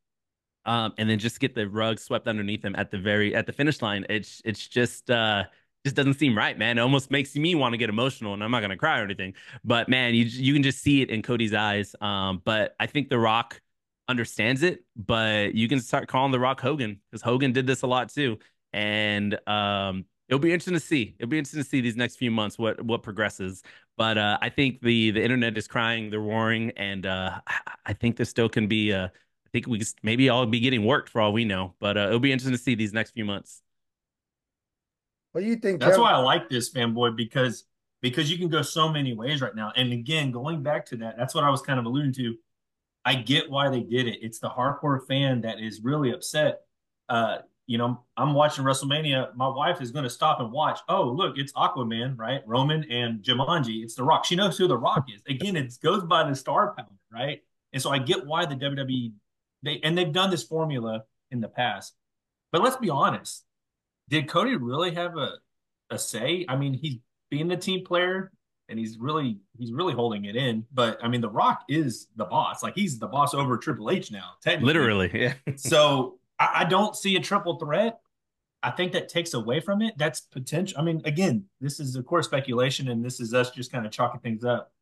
um, and then just get the rug swept underneath him at the very at the finish line it's it's just uh just doesn't seem right, man. It almost makes me want to get emotional, and I'm not gonna cry or anything. But man, you you can just see it in Cody's eyes. Um, but I think The Rock understands it. But you can start calling The Rock Hogan because Hogan did this a lot too, and um, it'll be interesting to see. It'll be interesting to see these next few months what what progresses. But uh, I think the the internet is crying, they're roaring, and uh, I think there still can be. I think we maybe I'll be getting worked for all we know. But uh, it'll be interesting to see these next few months. What do you think? That's Kevin? why I like this fanboy because because you can go so many ways right now. And again, going back to that, that's what I was kind of alluding to. I get why they did it. It's the hardcore fan that is really upset. Uh, you know, I'm watching WrestleMania. My wife is going to stop and watch. Oh, look, it's Aquaman, right? Roman and Jumanji. It's The Rock. She knows who The Rock is. Again, it goes by the star power, right? And so I get why the WWE they and they've done this formula in the past. But let's be honest, did Cody really have a a say? I mean, he's being the team player and he's really he's really holding it in. But I mean, The Rock is the boss. Like he's the boss over Triple H now. Literally, yeah. [laughs] so I, I, don't see a triple threat. I think that takes away from it. That's potential. I mean, again, this is of course speculation, and this is us just kind of chalking things up.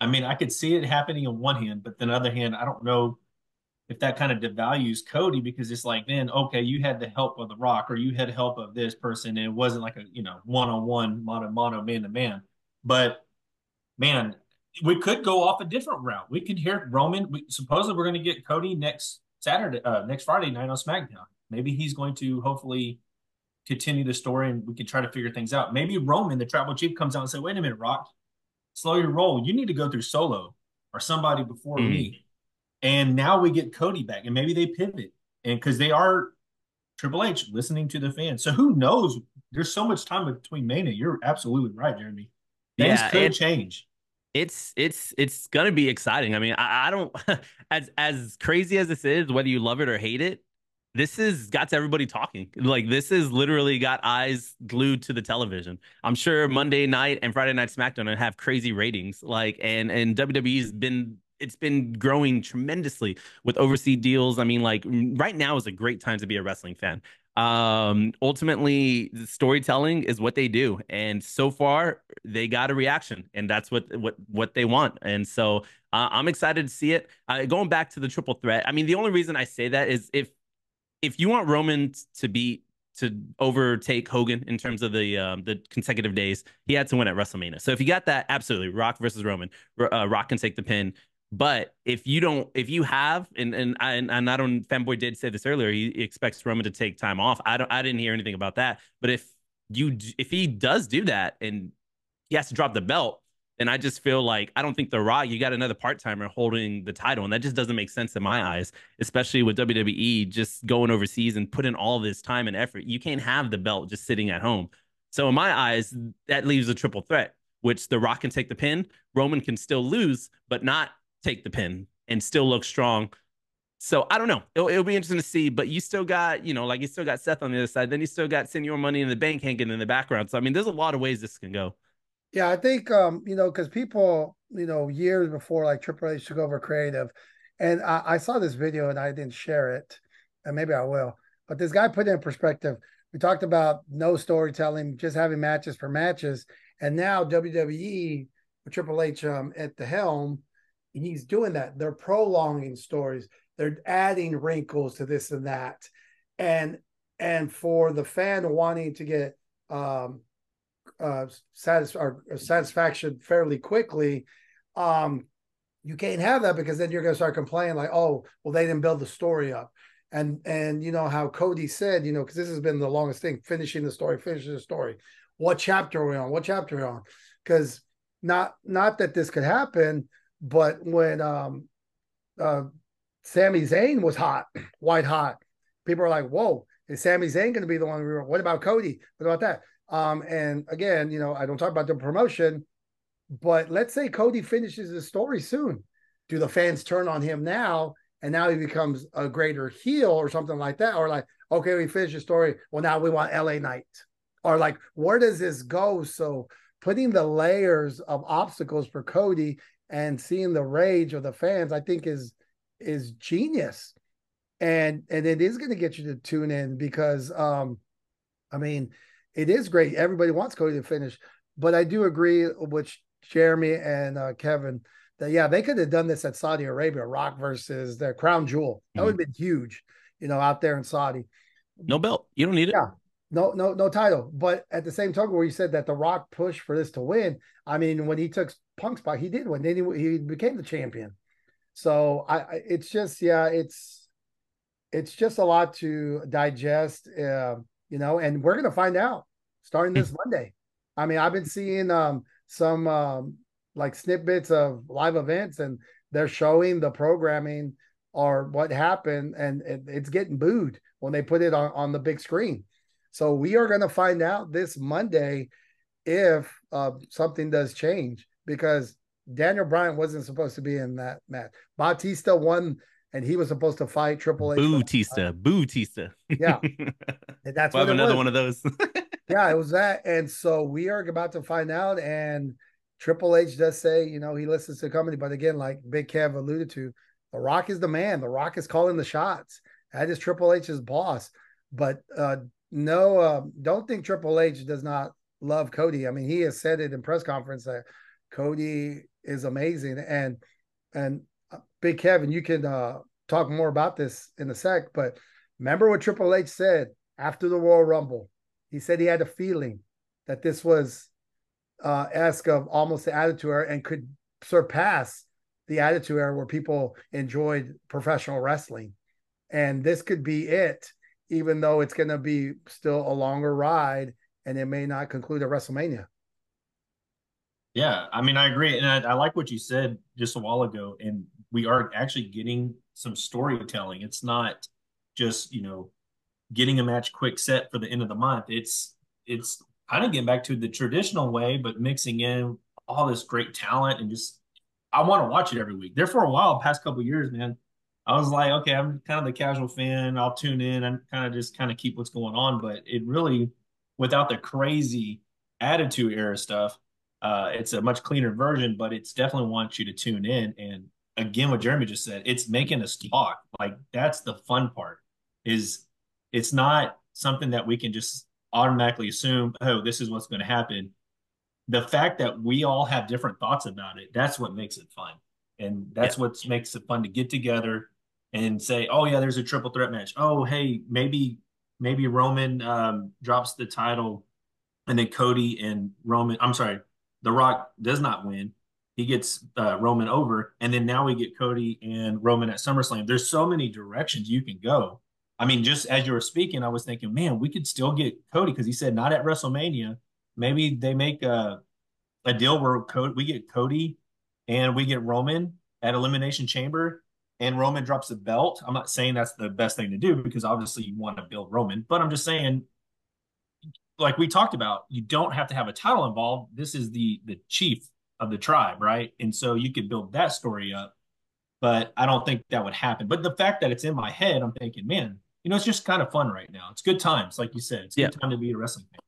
I mean, I could see it happening on one hand, but then the other hand, I don't know if that kind of devalues Cody because it's like then okay you had the help of the Rock or you had help of this person and it wasn't like a you know one on one mono mono man to man. But man we could go off a different route. We could hear Roman we supposedly we're going to get Cody next Saturday uh, next Friday night on SmackDown. Maybe he's going to hopefully continue the story and we can try to figure things out. Maybe Roman the tribal chief comes out and say wait a minute Rock. Slow your roll. You need to go through solo or somebody before mm. me and now we get Cody back, and maybe they pivot, and because they are Triple H listening to the fans. So who knows? There's so much time between Mania. You're absolutely right, Jeremy. Things yeah, could it, change. It's it's it's gonna be exciting. I mean, I, I don't [laughs] as as crazy as this is, whether you love it or hate it, this has got everybody talking. Like this has literally got eyes glued to the television. I'm sure Monday night and Friday night SmackDown and have crazy ratings. Like and and WWE's been it's been growing tremendously with overseas deals. I mean, like right now is a great time to be a wrestling fan. Um, ultimately, storytelling is what they do, and so far they got a reaction, and that's what what what they want. And so uh, I'm excited to see it. Uh, going back to the triple threat, I mean, the only reason I say that is if if you want Roman to be to overtake Hogan in terms of the um, the consecutive days, he had to win at WrestleMania. So if you got that, absolutely, Rock versus Roman, uh, Rock can take the pin. But if you don't, if you have, and and I, and I don't, fanboy did say this earlier, he expects Roman to take time off. I don't, I didn't hear anything about that. But if you, if he does do that and he has to drop the belt, and I just feel like I don't think The Rock, you got another part timer holding the title. And that just doesn't make sense in my eyes, especially with WWE just going overseas and putting all this time and effort. You can't have the belt just sitting at home. So in my eyes, that leaves a triple threat, which The Rock can take the pin, Roman can still lose, but not take the pin and still look strong. So I don't know. It'll, it'll, be interesting to see. But you still got, you know, like you still got Seth on the other side. Then you still got Señor Money in the Bank hanging in the background. So I mean, there's a lot of ways this can go. Yeah, I think um, you know, because people, you know, years before like Triple H took over creative, and I, I, saw this video and I didn't share it, and maybe I will. But this guy put it in perspective. We talked about no storytelling, just having matches for matches, and now WWE with Triple H um, at the helm, he's doing that. They're prolonging stories. They're adding wrinkles to this and that, and and for the fan wanting to get um, uh, satis- or satisfaction fairly quickly, um, you can't have that because then you're going to start complaining like, oh, well, they didn't build the story up. And and you know how Cody said, you know, because this has been the longest thing, finishing the story, finishing the story. What chapter are we on? What chapter are we on? Because not not that this could happen, but when um uh Sami Zayn was hot, [clears throat] white hot, people are like, whoa, is Sami Zayn going to be the one? What about Cody? What about that? Um, and again, you know, I don't talk about the promotion, but let's say Cody finishes his story soon. Do the fans turn on him now? And now he becomes a greater heel or something like that. Or like, okay, we finished the story. Well, now we want LA Knight. Or like, where does this go? So putting the layers of obstacles for Cody and seeing the rage of the fans, I think is is genius. And and it is going to get you to tune in because um, I mean, it is great. Everybody wants Cody to finish, but I do agree with Jeremy and uh, Kevin that yeah, they could have done this at Saudi Arabia, Rock versus the crown jewel. That mm-hmm. would have been huge, you know, out there in Saudi. No belt, you don't need it. Yeah, no, no, no title. But at the same time, where you said that the Rock pushed for this to win, I mean, when he took Punk's spot, he did win. Then he, he became the champion. So I, I, it's just yeah, it's it's just a lot to digest. Uh, you know, and we're gonna find out starting this Monday. I mean, I've been seeing um, some um, like snippets of live events, and they're showing the programming or what happened, and it, it's getting booed when they put it on, on the big screen. So we are going to find out this Monday if uh, something does change because Daniel Bryan wasn't supposed to be in that match. Batista won and he was supposed to fight Triple H. Bautista, Bautista. Yeah, [laughs] and that's we'll have another was. one of those. [laughs] yeah, it was that, and so we are about to find out. And Triple H does say, you know, he listens to the company, but again, like Big Kev alluded to, The Rock is the man. The Rock is calling the shots. That is Triple H's boss. But uh, no, uh, don't think Triple H does not love Cody. I mean, he has said it in press conference that Cody is amazing, and and Big Kevin, you can uh, talk more about this in a sec, but remember what Triple H said after the Royal Rumble? He said he had a feeling that this was uh, ask of almost the Attitude Era and could surpass the Attitude Era where people enjoyed professional wrestling. And this could be it, even though it's going to be still a longer ride and it may not conclude at WrestleMania. Yeah, I mean, I agree, and I, I, like what you said just a while ago. And we are actually getting some storytelling. It's not just you know getting a match quick set for the end of the month. It's it's kind of getting back to the traditional way, but mixing in all this great talent and just I want to watch it every week. There for a while, past couple years, man, I was like, okay, I'm kind of the casual fan. I'll tune in and kind of just kind of keep what's going on. But it really, without the crazy attitude era stuff, uh, it's a much cleaner version. But it's definitely wants you to tune in. And again, what Jeremy just said, it's making us talk. Like that's the fun part. Is it's not something that we can just automatically assume, oh, this is what's going to happen. The fact that we all have different thoughts about it, that's what makes it fun. And that's yeah. what makes it fun to get together and say, oh, yeah, there's a triple threat match. Oh, hey, maybe, maybe Roman um, drops the title and then Cody and Roman, I'm sorry, The Rock does not win. He gets uh, Roman over. And then now we get Cody and Roman at SummerSlam. There's so many directions you can go I mean, just as you were speaking, I was thinking, man, we could still get Cody because he said not at WrestleMania. Maybe they make a a deal where Cody, we get Cody and we get Roman at Elimination Chamber, and Roman drops the belt. I'm not saying that's the best thing to do because obviously you want to build Roman, but I'm just saying, like we talked about, you don't have to have a title involved. This is the the chief of the tribe, right? And so you could build that story up. But I don't think that would happen. But the fact that it's in my head, I'm thinking, man, you know, it's just kind of fun right now. It's good times, like you said. It's yeah. good time to be a wrestling fan.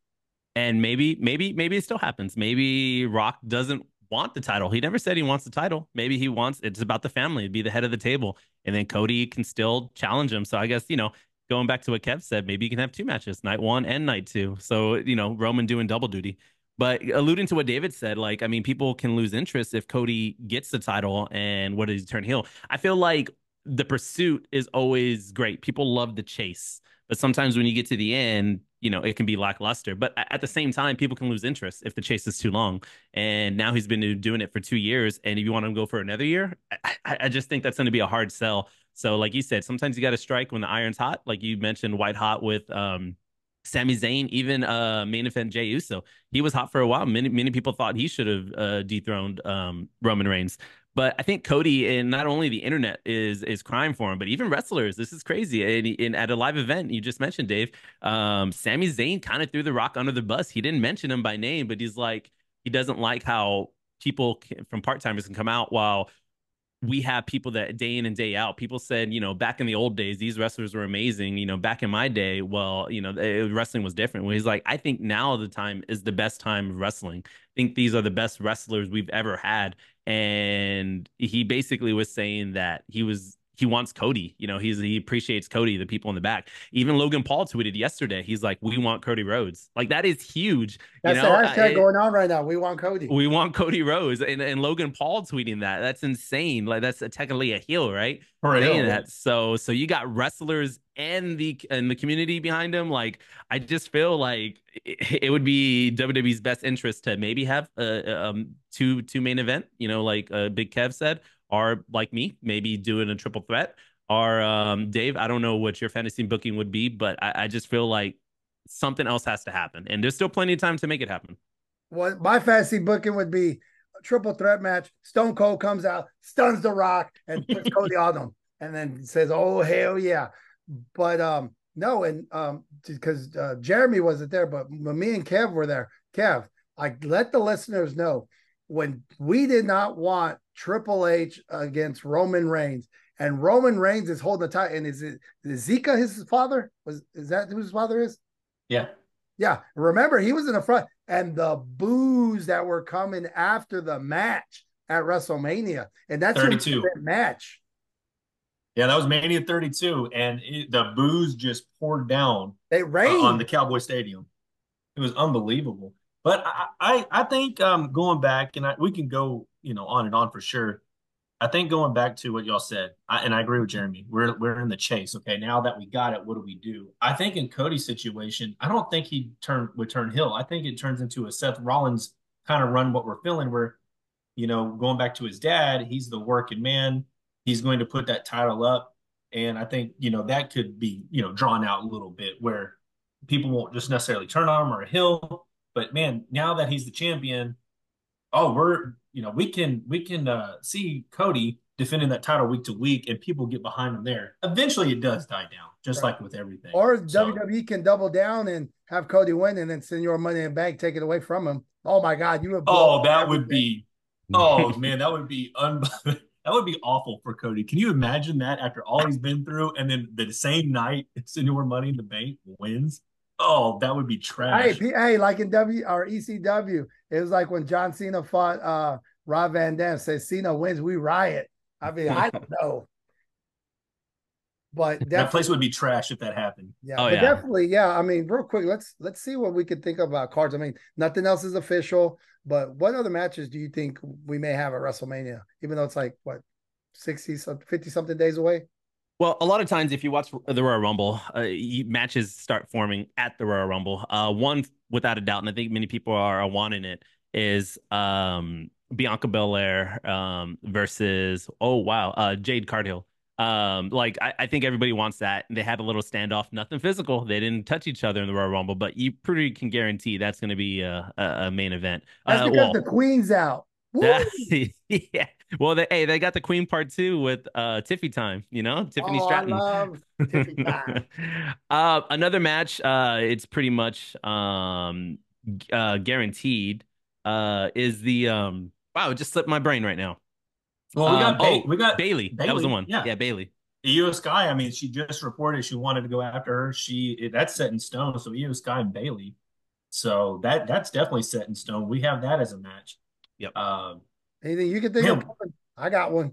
And maybe, maybe, maybe it still happens. Maybe Rock doesn't want the title. He never said he wants the title. Maybe he wants it's about the family, be the head of the table, and then Cody can still challenge him. So I guess you know, going back to what Kev said, maybe you can have two matches, night one and night two. So you know, Roman doing double duty. But alluding to what David said, like I mean, people can lose interest if Cody gets the title and what does he turn heel? I feel like the pursuit is always great. People love the chase, but sometimes when you get to the end, you know, it can be lackluster. But at the same time, people can lose interest if the chase is too long. And now he's been doing it for two years, and if you want him to go for another year, I, I just think that's going to be a hard sell. So, like you said, sometimes you got to strike when the iron's hot. Like you mentioned, white hot with um, Sami Zayn, even uh, main event Jey Uso. He was hot for a while. Many many people thought he should have uh, dethroned um, Roman Reigns. But I think Cody and not only the internet is is crying for him, but even wrestlers. This is crazy. And, and at a live event, you just mentioned Dave, um, Sami Zayn kind of threw the Rock under the bus. He didn't mention him by name, but he's like he doesn't like how people can, from part timers can come out while we have people that day in and day out. People said, you know, back in the old days, these wrestlers were amazing. You know, back in my day, well, you know, it, wrestling was different. Well, he's like, I think now the time is the best time of wrestling. I think these are the best wrestlers we've ever had and he basically was saying that he was he wants Cody. You know, he's he appreciates Cody, the people in the back. Even Logan Paul tweeted yesterday. He's like, "We want Cody Rhodes." Like that is huge. That's you know? the hashtag going on right now. We want Cody. We want Cody Rhodes, and, and Logan Paul tweeting that. That's insane. Like that's a, technically a heel, right? Right. Saying that. So so you got wrestlers and the and the community behind him. Like I just feel like it, it would be WWE's best interest to maybe have a um two two main event. You know, like uh, Big Kev said are like me, maybe doing a triple threat. Are um, Dave, I don't know what your fantasy booking would be, but I, I just feel like something else has to happen, and there's still plenty of time to make it happen. Well, my fantasy booking would be a triple threat match. Stone Cold comes out, stuns the Rock, and puts [laughs] Cody on him, and then says, "Oh hell yeah!" But um, no, and um, because uh, Jeremy wasn't there, but me and Kev were there. Kev, I let the listeners know when we did not want Triple H against Roman Reigns, and Roman Reigns is holding the title. And is it is Sika his father? Was is that who his father is? Yeah, yeah. Remember, he was in the front, and the boos that were coming after the match at WrestleMania, and that's 32 match. Yeah, that was Mania 32, and it, the boos just poured down. They rained uh, on the Cowboy Stadium. It was unbelievable. But I, I, I think um, going back, and I, we can go, you know, on and on for sure. I think going back to what y'all said, I, and I agree with Jeremy. We're we're in the chase. Okay, now that we got it, what do we do? I think in Cody's situation, I don't think he turn would turn hill. I think it turns into a Seth Rollins kind of run what we're feeling. Where, you know, going back to his dad, he's the working man. He's going to put that title up, and I think you know that could be you know drawn out a little bit where people won't just necessarily turn on him or a hill but man, now that he's the champion, oh, we're you know we can we can uh, see Cody defending that title week to week, and people get behind him there. Eventually, it does die down, just right. like with everything. Or so, WWE can double down and have Cody win, and then Señor money in the bank, take it away from him. Oh my God, you would. Oh, that everything. would be. Oh man, that would be un. [laughs] That would be awful for Cody. Can you imagine that after all he's been through, and then the same night, [laughs] Señor money in the bank wins? Oh, that would be trash. Hey, hey, like in W or ECW, it was like when John Cena fought uh Rob Van Dam. Says Cena wins, we riot. I mean, I don't [laughs] know. But that place would be trash if that happened. Yeah, oh, yeah. definitely. Yeah. I mean, real quick, let's let's see what we could think about cards. I mean, nothing else is official, but what other matches do you think we may have at WrestleMania? Even though it's like what 60 50 something days away? Well, a lot of times, if you watch the Royal Rumble, uh, matches start forming at the Royal Rumble. Uh, one, without a doubt, and I think many people are, are wanting it, is um, Bianca Belair um, versus oh wow, uh, Jade Cargill. Um, like I, I, think everybody wants that. They had a little standoff, nothing physical. They didn't touch each other in the Royal Rumble, but you pretty can guarantee that's going to be a, a, a, main event. That's uh, because well, the Queen's out. [laughs] yeah. Well, they, hey, they got the Queen part two with uh Tiffy time, you know, Tiffany oh, Stratton. I love Tiffy time. [laughs] uh, another match. Uh, it's pretty much um uh guaranteed. Uh, is the um wow, it just slipped my brain right now. Well, we got um, oh, we got Bayley. Bayley. That was the one. Yeah, yeah, Bayley. Iyo Sky. I mean, she just reported she wanted to go after her. She that's set in stone. So Iyo Sky and Bayley. So that that's definitely set in stone. We have that as a match. Yep. Um, Anything you can think of? I got one.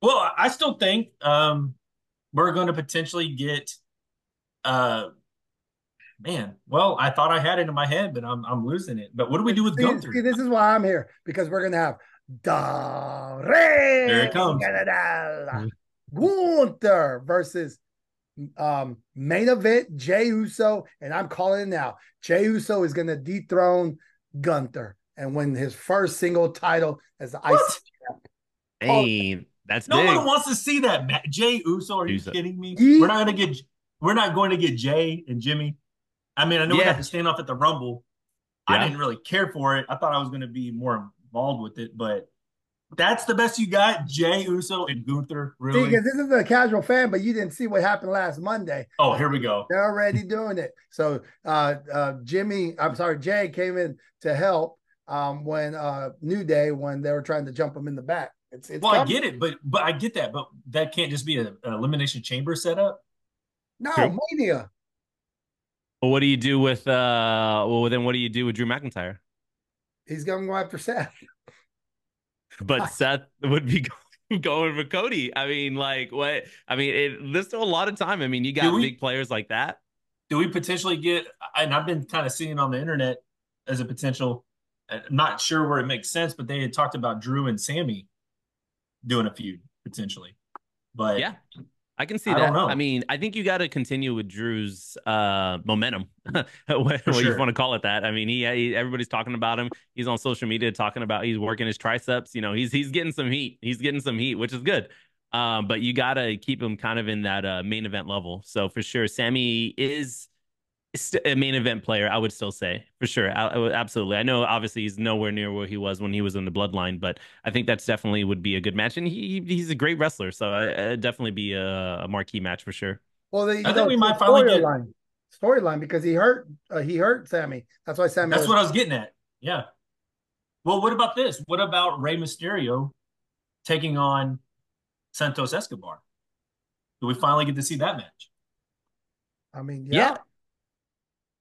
Well, I still think um, we're going to potentially get. Uh, man, well, I thought I had it in my head, but I'm I'm losing it. But what do we do with see, Gunther? See, this is why I'm here because we're gonna have Da There it comes. Gunther versus um main event Jey Uso, and I'm calling it now. Jey Uso is gonna dethrone Gunther and win his first single title as the IC champ. Hey, that's no big. one wants to see that. Jey Uso, are you Uso. kidding me? We're not gonna get we're not going to get Jey and Jimmy. I mean, I know yeah. we have to stand off at the Rumble. Yeah. I didn't really care for it. I thought I was going to be more involved with it, but that's the best you got, Jey Uso and Gunther. Really? Because this is a casual fan, but you didn't see what happened last Monday. Oh, here we go. They're already doing it. So, uh, uh, Jimmy, I'm sorry, Jey came in to help, um, when uh, New Day when they were trying to jump him in the back. It's, it's well, coming. I get it, but but I get that, but that can't just be an elimination chamber setup. No, True. Mania. Well, what do you do with uh? Well, then what do you do with Drew McIntyre? He's going to go after Seth. But Seth would be [laughs] going for Cody. I mean, like what? I mean, it, there's still a lot of time. I mean, you got we, big players like that. Do we potentially get? And I've been kind of seeing on the internet as a potential I'm not sure where it makes sense, but they had talked about Drew and Sami doing a feud potentially. But yeah, I can see I that. I mean, I think you got to continue with Drew's uh, momentum, [laughs] what, sure. you want to call it that. I mean, he, he, everybody's talking about him. He's on social media talking about he's working his triceps. You know, he's he's getting some heat. He's getting some heat, which is good. Um, but you got to keep him kind of in that uh, main event level. So for sure, Sami is a main event player, I would still say for sure. I, I, absolutely. I know obviously he's nowhere near where he was when he was in the bloodline, but I think that's definitely would be a good match. And he he's a great wrestler. So uh, definitely be a, a, marquee match for sure. Well, the, I know, think we might finally get storyline because he hurt uh, he hurt Sami. That's why Sami That's was... what I was getting at. Yeah. Well, what about this? What about Rey Mysterio taking on Santos Escobar? Do we finally get to see that match? I mean, yeah. yeah.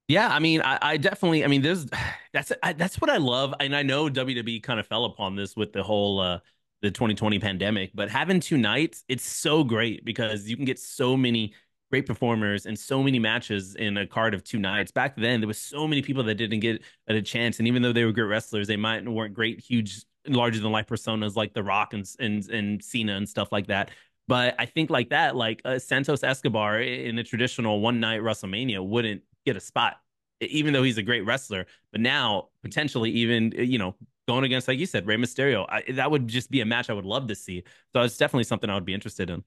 Yeah, I mean, I, I, definitely. I mean, there's [sighs] that's I, that's what I love, and I know WWE kind of fell upon this with the whole uh the 2020 pandemic, but having two nights, it's so great because you can get so many great performers and so many matches in a card of two nights. Back then, there was so many people that didn't get a chance, and even though they were great wrestlers, they might weren't great, huge, larger than life personas like The Rock and and and Cena and stuff like that. But I think like that, like uh, Santos Escobar in a traditional one night WrestleMania wouldn't get a spot, even though he's a great wrestler. But now potentially even you know going against like you said Rey Mysterio, I, that would just be a match I would love to see. So it's definitely something I would be interested in.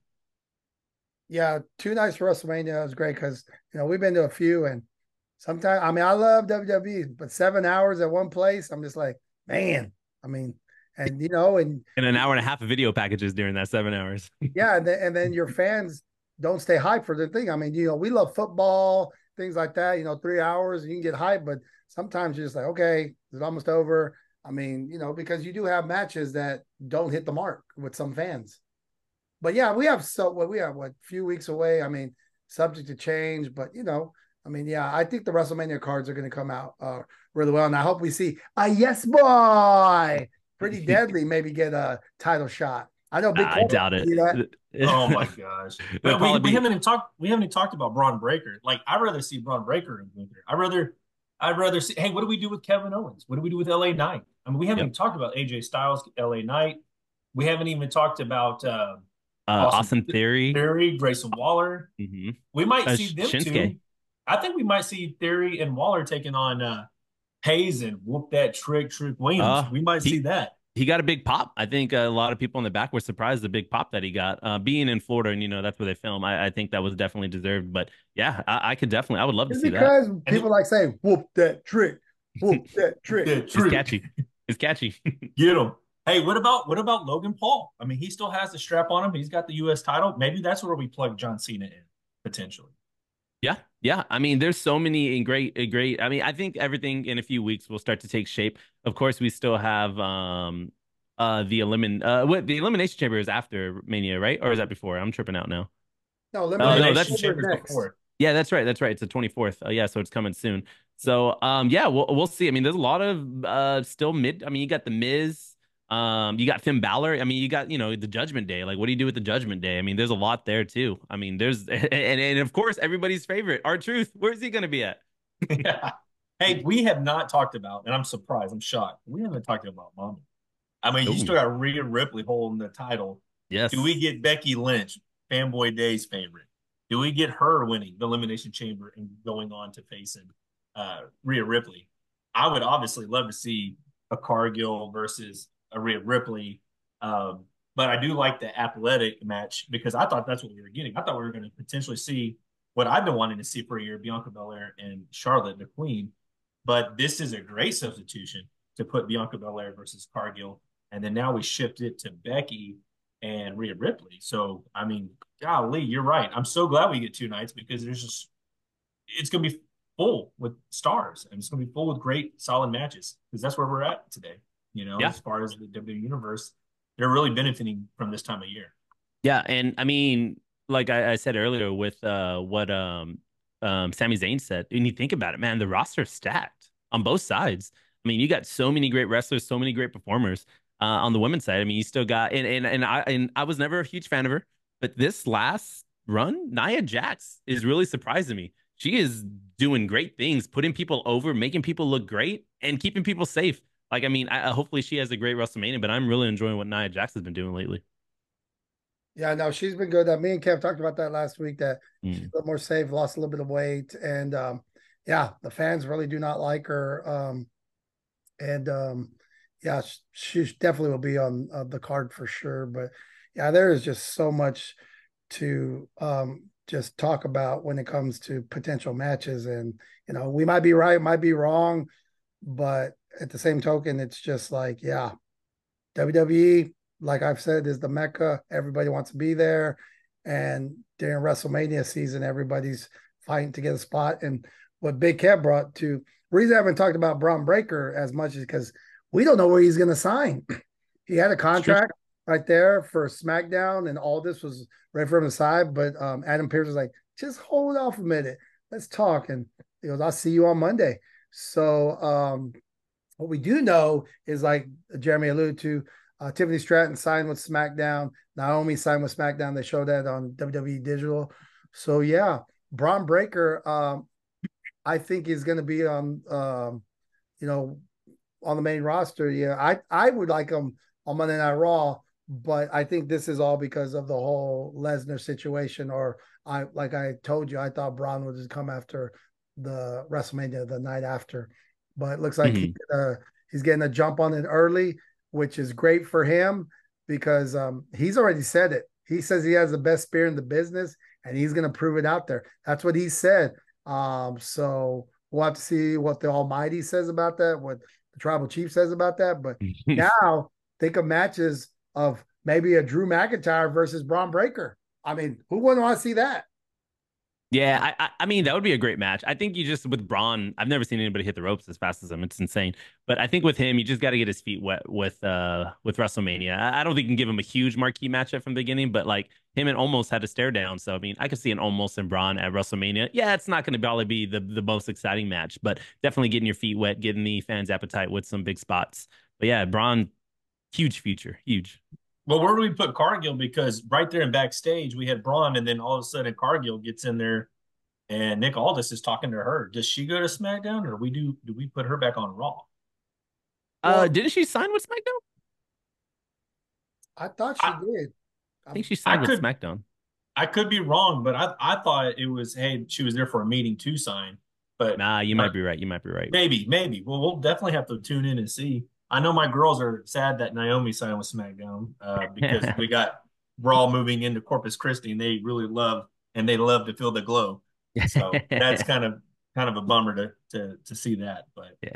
Yeah, two nights for WrestleMania was great because you know we've been to a few and sometimes I mean I love WWE, but seven hours at one place, I'm just like man. I mean, and you know, and and an hour and a half of video packages during that seven hours. [laughs] yeah, and then, and then your fans don't stay hyped for the thing. I mean, you know, we love football, things like that. You know, three hours and you can get hyped, but sometimes you're just like, okay, it's almost over. I mean, you know, because you do have matches that don't hit the mark with some fans. But yeah, we have so what we have what few weeks away. I mean, subject to change, but you know, I mean, yeah, I think the WrestleMania cards are going to come out uh, really well, and I hope we see a yes boy, pretty [laughs] deadly, maybe get a title shot. I know. Big I doubt it. [laughs] oh my gosh! we, we be... haven't even talked. We haven't even talked about Bron Breakker. Like I'd rather see Bron Breakker in Gunther. I'd rather. I'd rather see. Hey, what do we do with Kevin Owens? What do we do with LA Knight? I mean, we haven't yep. even talked about AJ Styles, LA Knight. We haven't even talked about uh, uh, Austin, Austin Theory, Theory, Grayson Waller. Mm-hmm. We might uh, see them Shinsuke. too. I think we might see Theory and Waller taking on uh, Hayes and whoop that trick, Trick Williams. Uh, we might he, see that. He got a big pop. I think a lot of people in the back were surprised the big pop that he got. Uh, being in Florida and you know that's where they film, I, I think that was definitely deserved. But yeah, I, I could definitely, I would love to see because that. Because people like saying "whoop that trick, whoop [laughs] that trick." it's catchy. It's catchy. [laughs] Get him. Hey, what about what about Logan Paul? I mean, he still has the strap on him. He's got the U.S. title. Maybe that's where we plug John Cena in potentially. Yeah, yeah. I mean, there's so many in great, great. I mean, I think everything in a few weeks will start to take shape. Of course, we still have um uh the elimin uh what the elimination chamber is after Mania, right? Or is that before? I'm tripping out now. No, elimination uh, no, that's chamber before. Yeah, that's right. That's right. It's the 24th. Uh, yeah, so it's coming soon. So um yeah, we'll we'll see. I mean, there's a lot of uh still mid. I mean, you got the Miz. Um, you got Finn Balor. I mean, you got you know the Judgment Day. Like, what do you do with the Judgment Day? I mean, there's a lot there too. I mean, there's [laughs] and and of course everybody's favorite, R-Truth. Where's he gonna be at? [laughs] yeah. Hey, we have not talked about, and I'm surprised. I'm shocked. We haven't talked about Mommy. I mean, Ooh. you still got Rhea Ripley holding the title. Yes. Do we get Becky Lynch, Fanboy Day's favorite? Do we get her winning the Elimination Chamber and going on to facing uh, Rhea Ripley? I would obviously love to see a Cargill versus Rhea Ripley. Um, but I do like the athletic match because I thought that's what we were getting. I thought we were going to potentially see what I've been wanting to see for a year: Bianca Belair and Charlotte, the Queen. But this is a great substitution to put Bianca Belair versus Cargill, and then now we shift it to Becky and Rhea Ripley. So I mean, golly, you're right. I'm so glad we get two nights because there's just it's going to be full with stars and it's going to be full with great solid matches because that's where we're at today you know, yeah. as far as the WWE universe, they're really benefiting from this time of year. Yeah, and I mean, like I, I said earlier, with uh, what um, um, Sami Zayn said, and you think about it, man, the roster is stacked on both sides. I mean, you got so many great wrestlers, so many great performers uh, on the women's side. I mean, you still got and and and I and I was never a huge fan of her, but this last run, Nia Jax is really surprising me. She is doing great things, putting people over, making people look great, and keeping people safe. Like, I mean, I, hopefully she has a great WrestleMania, but I'm really enjoying what Nia Jax has been doing lately. Yeah, no, she's been good. That me and Kev talked about that last week. That mm. she's a little more safe, lost a little bit of weight, and um, yeah, the fans really do not like her. Um, and um, yeah, she, she definitely will be on uh, the card for sure. But yeah, there is just so much to um, just talk about when it comes to potential matches, and you know, we might be right, might be wrong, but at the same token, it's just like, yeah, WWE, like I've said, is the mecca. Everybody wants to be there. And during WrestleMania season, everybody's fighting to get a spot. And what Big Kev brought to reason I haven't talked about Bron Breakker as much is because we don't know where he's going to sign. [clears throat] he had a contract right there for SmackDown, and all this was right from him side. But um, Adam Pearce was like, just hold off a minute. Let's talk. And he goes, I'll see you on Monday. So um, what we do know is like Jeremy alluded to, uh, Tiffany Stratton signed with SmackDown. Naomi signed with SmackDown. They showed that on WWE Digital. So yeah, Bron Breakker, um, I think is going to be on, um, you know, on the main roster. Yeah, I I would like him on Monday Night Raw, but I think this is all because of the whole Lesnar situation. Or I like I told you, I thought Bron would just come after the WrestleMania the night after but it looks like mm-hmm. he, uh, he's getting a jump on it early, which is great for him because um, he's already said it. He says he has the best spear in the business, and he's going to prove it out there. That's what he said. Um, so we'll have to see what the Almighty says about that, what the Tribal Chief says about that. But [laughs] now think of matches of maybe a Drew McIntyre versus Bron Breakker. I mean, who wouldn't want to see that? Yeah, I, I mean that would be a great match. I think you just with Bron, I've never seen anybody hit the ropes as fast as him. It's insane. But I think with him, you just got to get his feet wet with uh with WrestleMania. I don't think you can give him a huge marquee matchup from the beginning, but like him and Omos had a stare down. So I mean, I could see an Omos and Bron at WrestleMania. Yeah, it's not going to probably be the the most exciting match, but definitely getting your feet wet, getting the fans' appetite with some big spots. But yeah, Bron, huge future, huge. Well, where do we put Cargill? Because right there in backstage, we had Bron, and then all of a sudden Cargill gets in there, and Nick Aldis is talking to her. Does she go to SmackDown, or we do? Do we put her back on Raw? Uh, didn't she sign with SmackDown? I thought she I- did. I think she signed I with could- SmackDown. I could be wrong, but I I thought it was hey she was there for a meeting to sign, but Nah, you might be right. You might be right. maybe maybe. Well, we'll definitely have to tune in and see. I know my girls are sad that Naomi signed with SmackDown uh, because [laughs] we got Raw moving into Corpus Christi, and they really love and they love to feel the glow. So [laughs] that's kind of kind of a bummer to to to see that. But Yeah.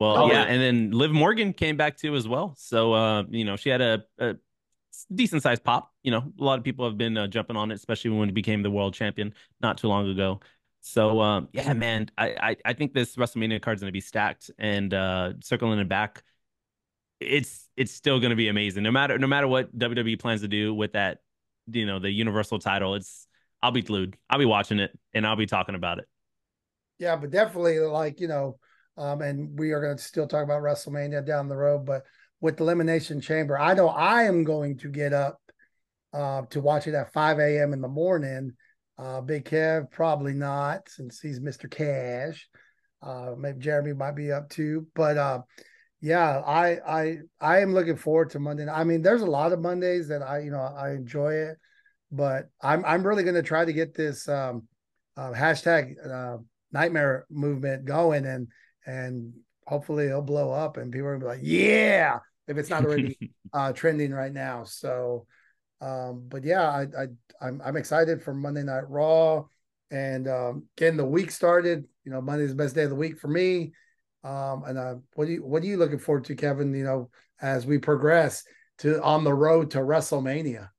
Well, Oh, yeah, and then Liv Morgan came back too as well. So, uh, you know, she had a, a decent sized pop. You know, a lot of people have been uh, jumping on it, especially when he became the world champion not too long ago. So, um, yeah, man, I, I I think this WrestleMania card is going to be stacked, and uh, circling it back, it's it's still going to be amazing. No matter no matter what WWE plans to do with that, you know, the Universal title, it's I'll be glued. I'll be watching it, and I'll be talking about it. Yeah, but definitely like, you know, um, and we are going to still talk about WrestleMania down the road, but with the Elimination Chamber, I know I am going to get up uh, to watch it at 5 a.m. in the morning. Uh, Big Kev, probably not, since he's Mr. Cash. Uh, maybe Jeremy might be up too, but uh, yeah, I I I am looking forward to Monday. I mean, there's a lot of Mondays that I you know I enjoy it, but I'm I'm really going to try to get this um, uh, hashtag uh, nightmare movement going and and hopefully it'll blow up and people will be like, yeah, if it's not already [laughs] uh, trending right now. So, um, but yeah, I, I I'm I'm excited for Monday Night Raw and um, getting the week started. You know, Monday's the best day of the week for me. Um, and uh, what do you what are you looking forward to, Kevin? You know, as we progress to on the road to WrestleMania.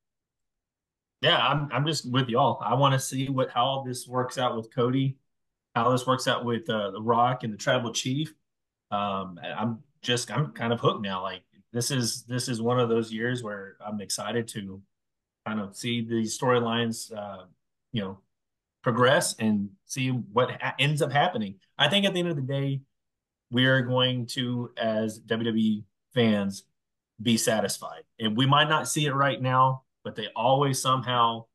yeah, I'm I'm just with y'all. I want to see what how this works out with Cody, how this works out with uh, the Rock and the Tribal Chief. Um, I'm just I'm kind of hooked now. Like this is this is one of those years where I'm excited to kind of see these storylines, uh, you know, progress and see what ha- ends up happening. I think at the end of the day, we are going to, as WWE fans, be satisfied. And we might not see it right now, but they always somehow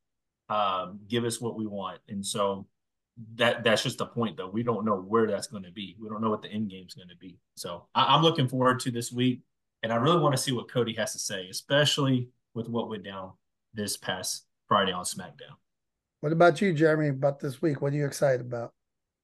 um, give us what we want. And so that that's just the point, though. We don't know where that's going to be. We don't know what the end game is going to be. So I, I'm looking forward to this week, and I really want to see what Cody has to say, especially with what went down this past Friday on SmackDown. What about you, Jeremy? About this week? What are you excited about?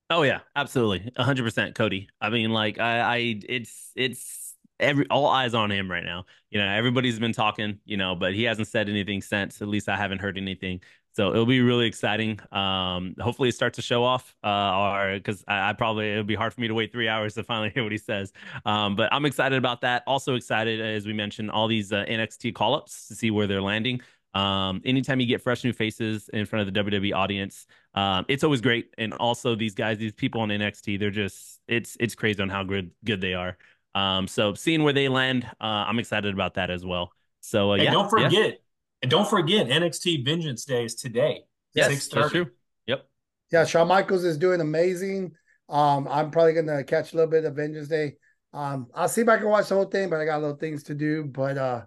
Oh yeah, absolutely, hundred percent, Cody. I mean, like I, I, it's, it's every all eyes on him right now. You know, everybody's been talking, you know, but he hasn't said anything since. At least I haven't heard anything. So it'll be really exciting. Um, hopefully it starts to show off. Uh, or because I, I probably it'll be hard for me to wait three hours to finally [laughs] hear what he says. Um, but I'm excited about that. Also excited, as we mentioned, all these uh, NXT call ups to see where they're landing. Um, anytime you get fresh new faces in front of the WWE audience, um, it's always great. And also these guys, these people on NXT, they're just it's it's crazy on how good good they are. Um, so seeing where they land, uh, I'm excited about that as well. So uh, And yeah, don't yeah. forget, and don't forget, NXT Vengeance Day is today. yes, 6:30. that's true. Yep. Yeah, Shawn Michaels is doing amazing. Um, I'm probably gonna catch a little bit of Vengeance Day. Um, I'll see if I can watch the whole thing, but I got little things to do. But uh,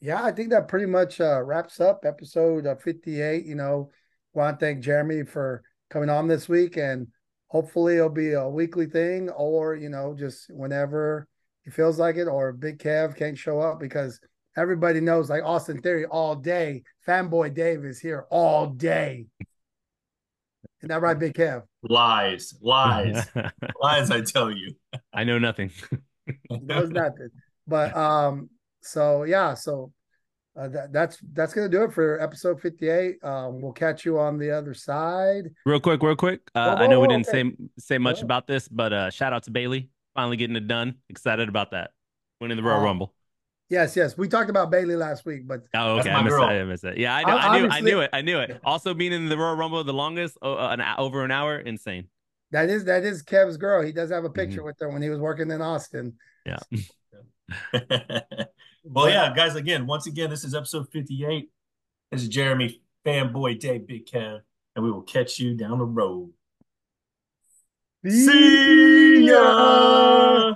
yeah, I think that pretty much uh, wraps up episode uh, 58. You know, want to thank Jeremy for coming on this week, and hopefully it'll be a weekly thing, or you know, just whenever he feels like it, or Big Kev can't show up because everybody knows, like Austin Theory, all day. Fanboy Dave is here all day. Isn't that right, Big Kev? Lies, lies, [laughs] lies. I tell you. I know nothing. knows nothing. But um, so yeah, so uh, that, that's that's gonna do it for episode fifty eight. Um, we'll catch you on the other side. real quick, real quick. Uh, Whoa, I know whoa, we didn't okay. say say much Yeah. about this, but uh, shout out to Bayley finally getting it done. Excited about that. Winning the Royal Rumble. Yes, yes. We talked about Bayley last week, but oh, okay, I missed, it. I missed it. Yeah, I, know, I, knew, I knew it, I knew it. Also, being in the Royal Rumble the longest, uh, an over an hour, insane. That is that is Kev's girl. He does have a picture mm-hmm. with her when he was working in Austin. Yeah. [laughs] [laughs] well, yeah, guys. Again, once again, this is episode fifty-eight. This is Jeremy, fanboy Dave, Big Kev, and we will catch you down the road. See ya.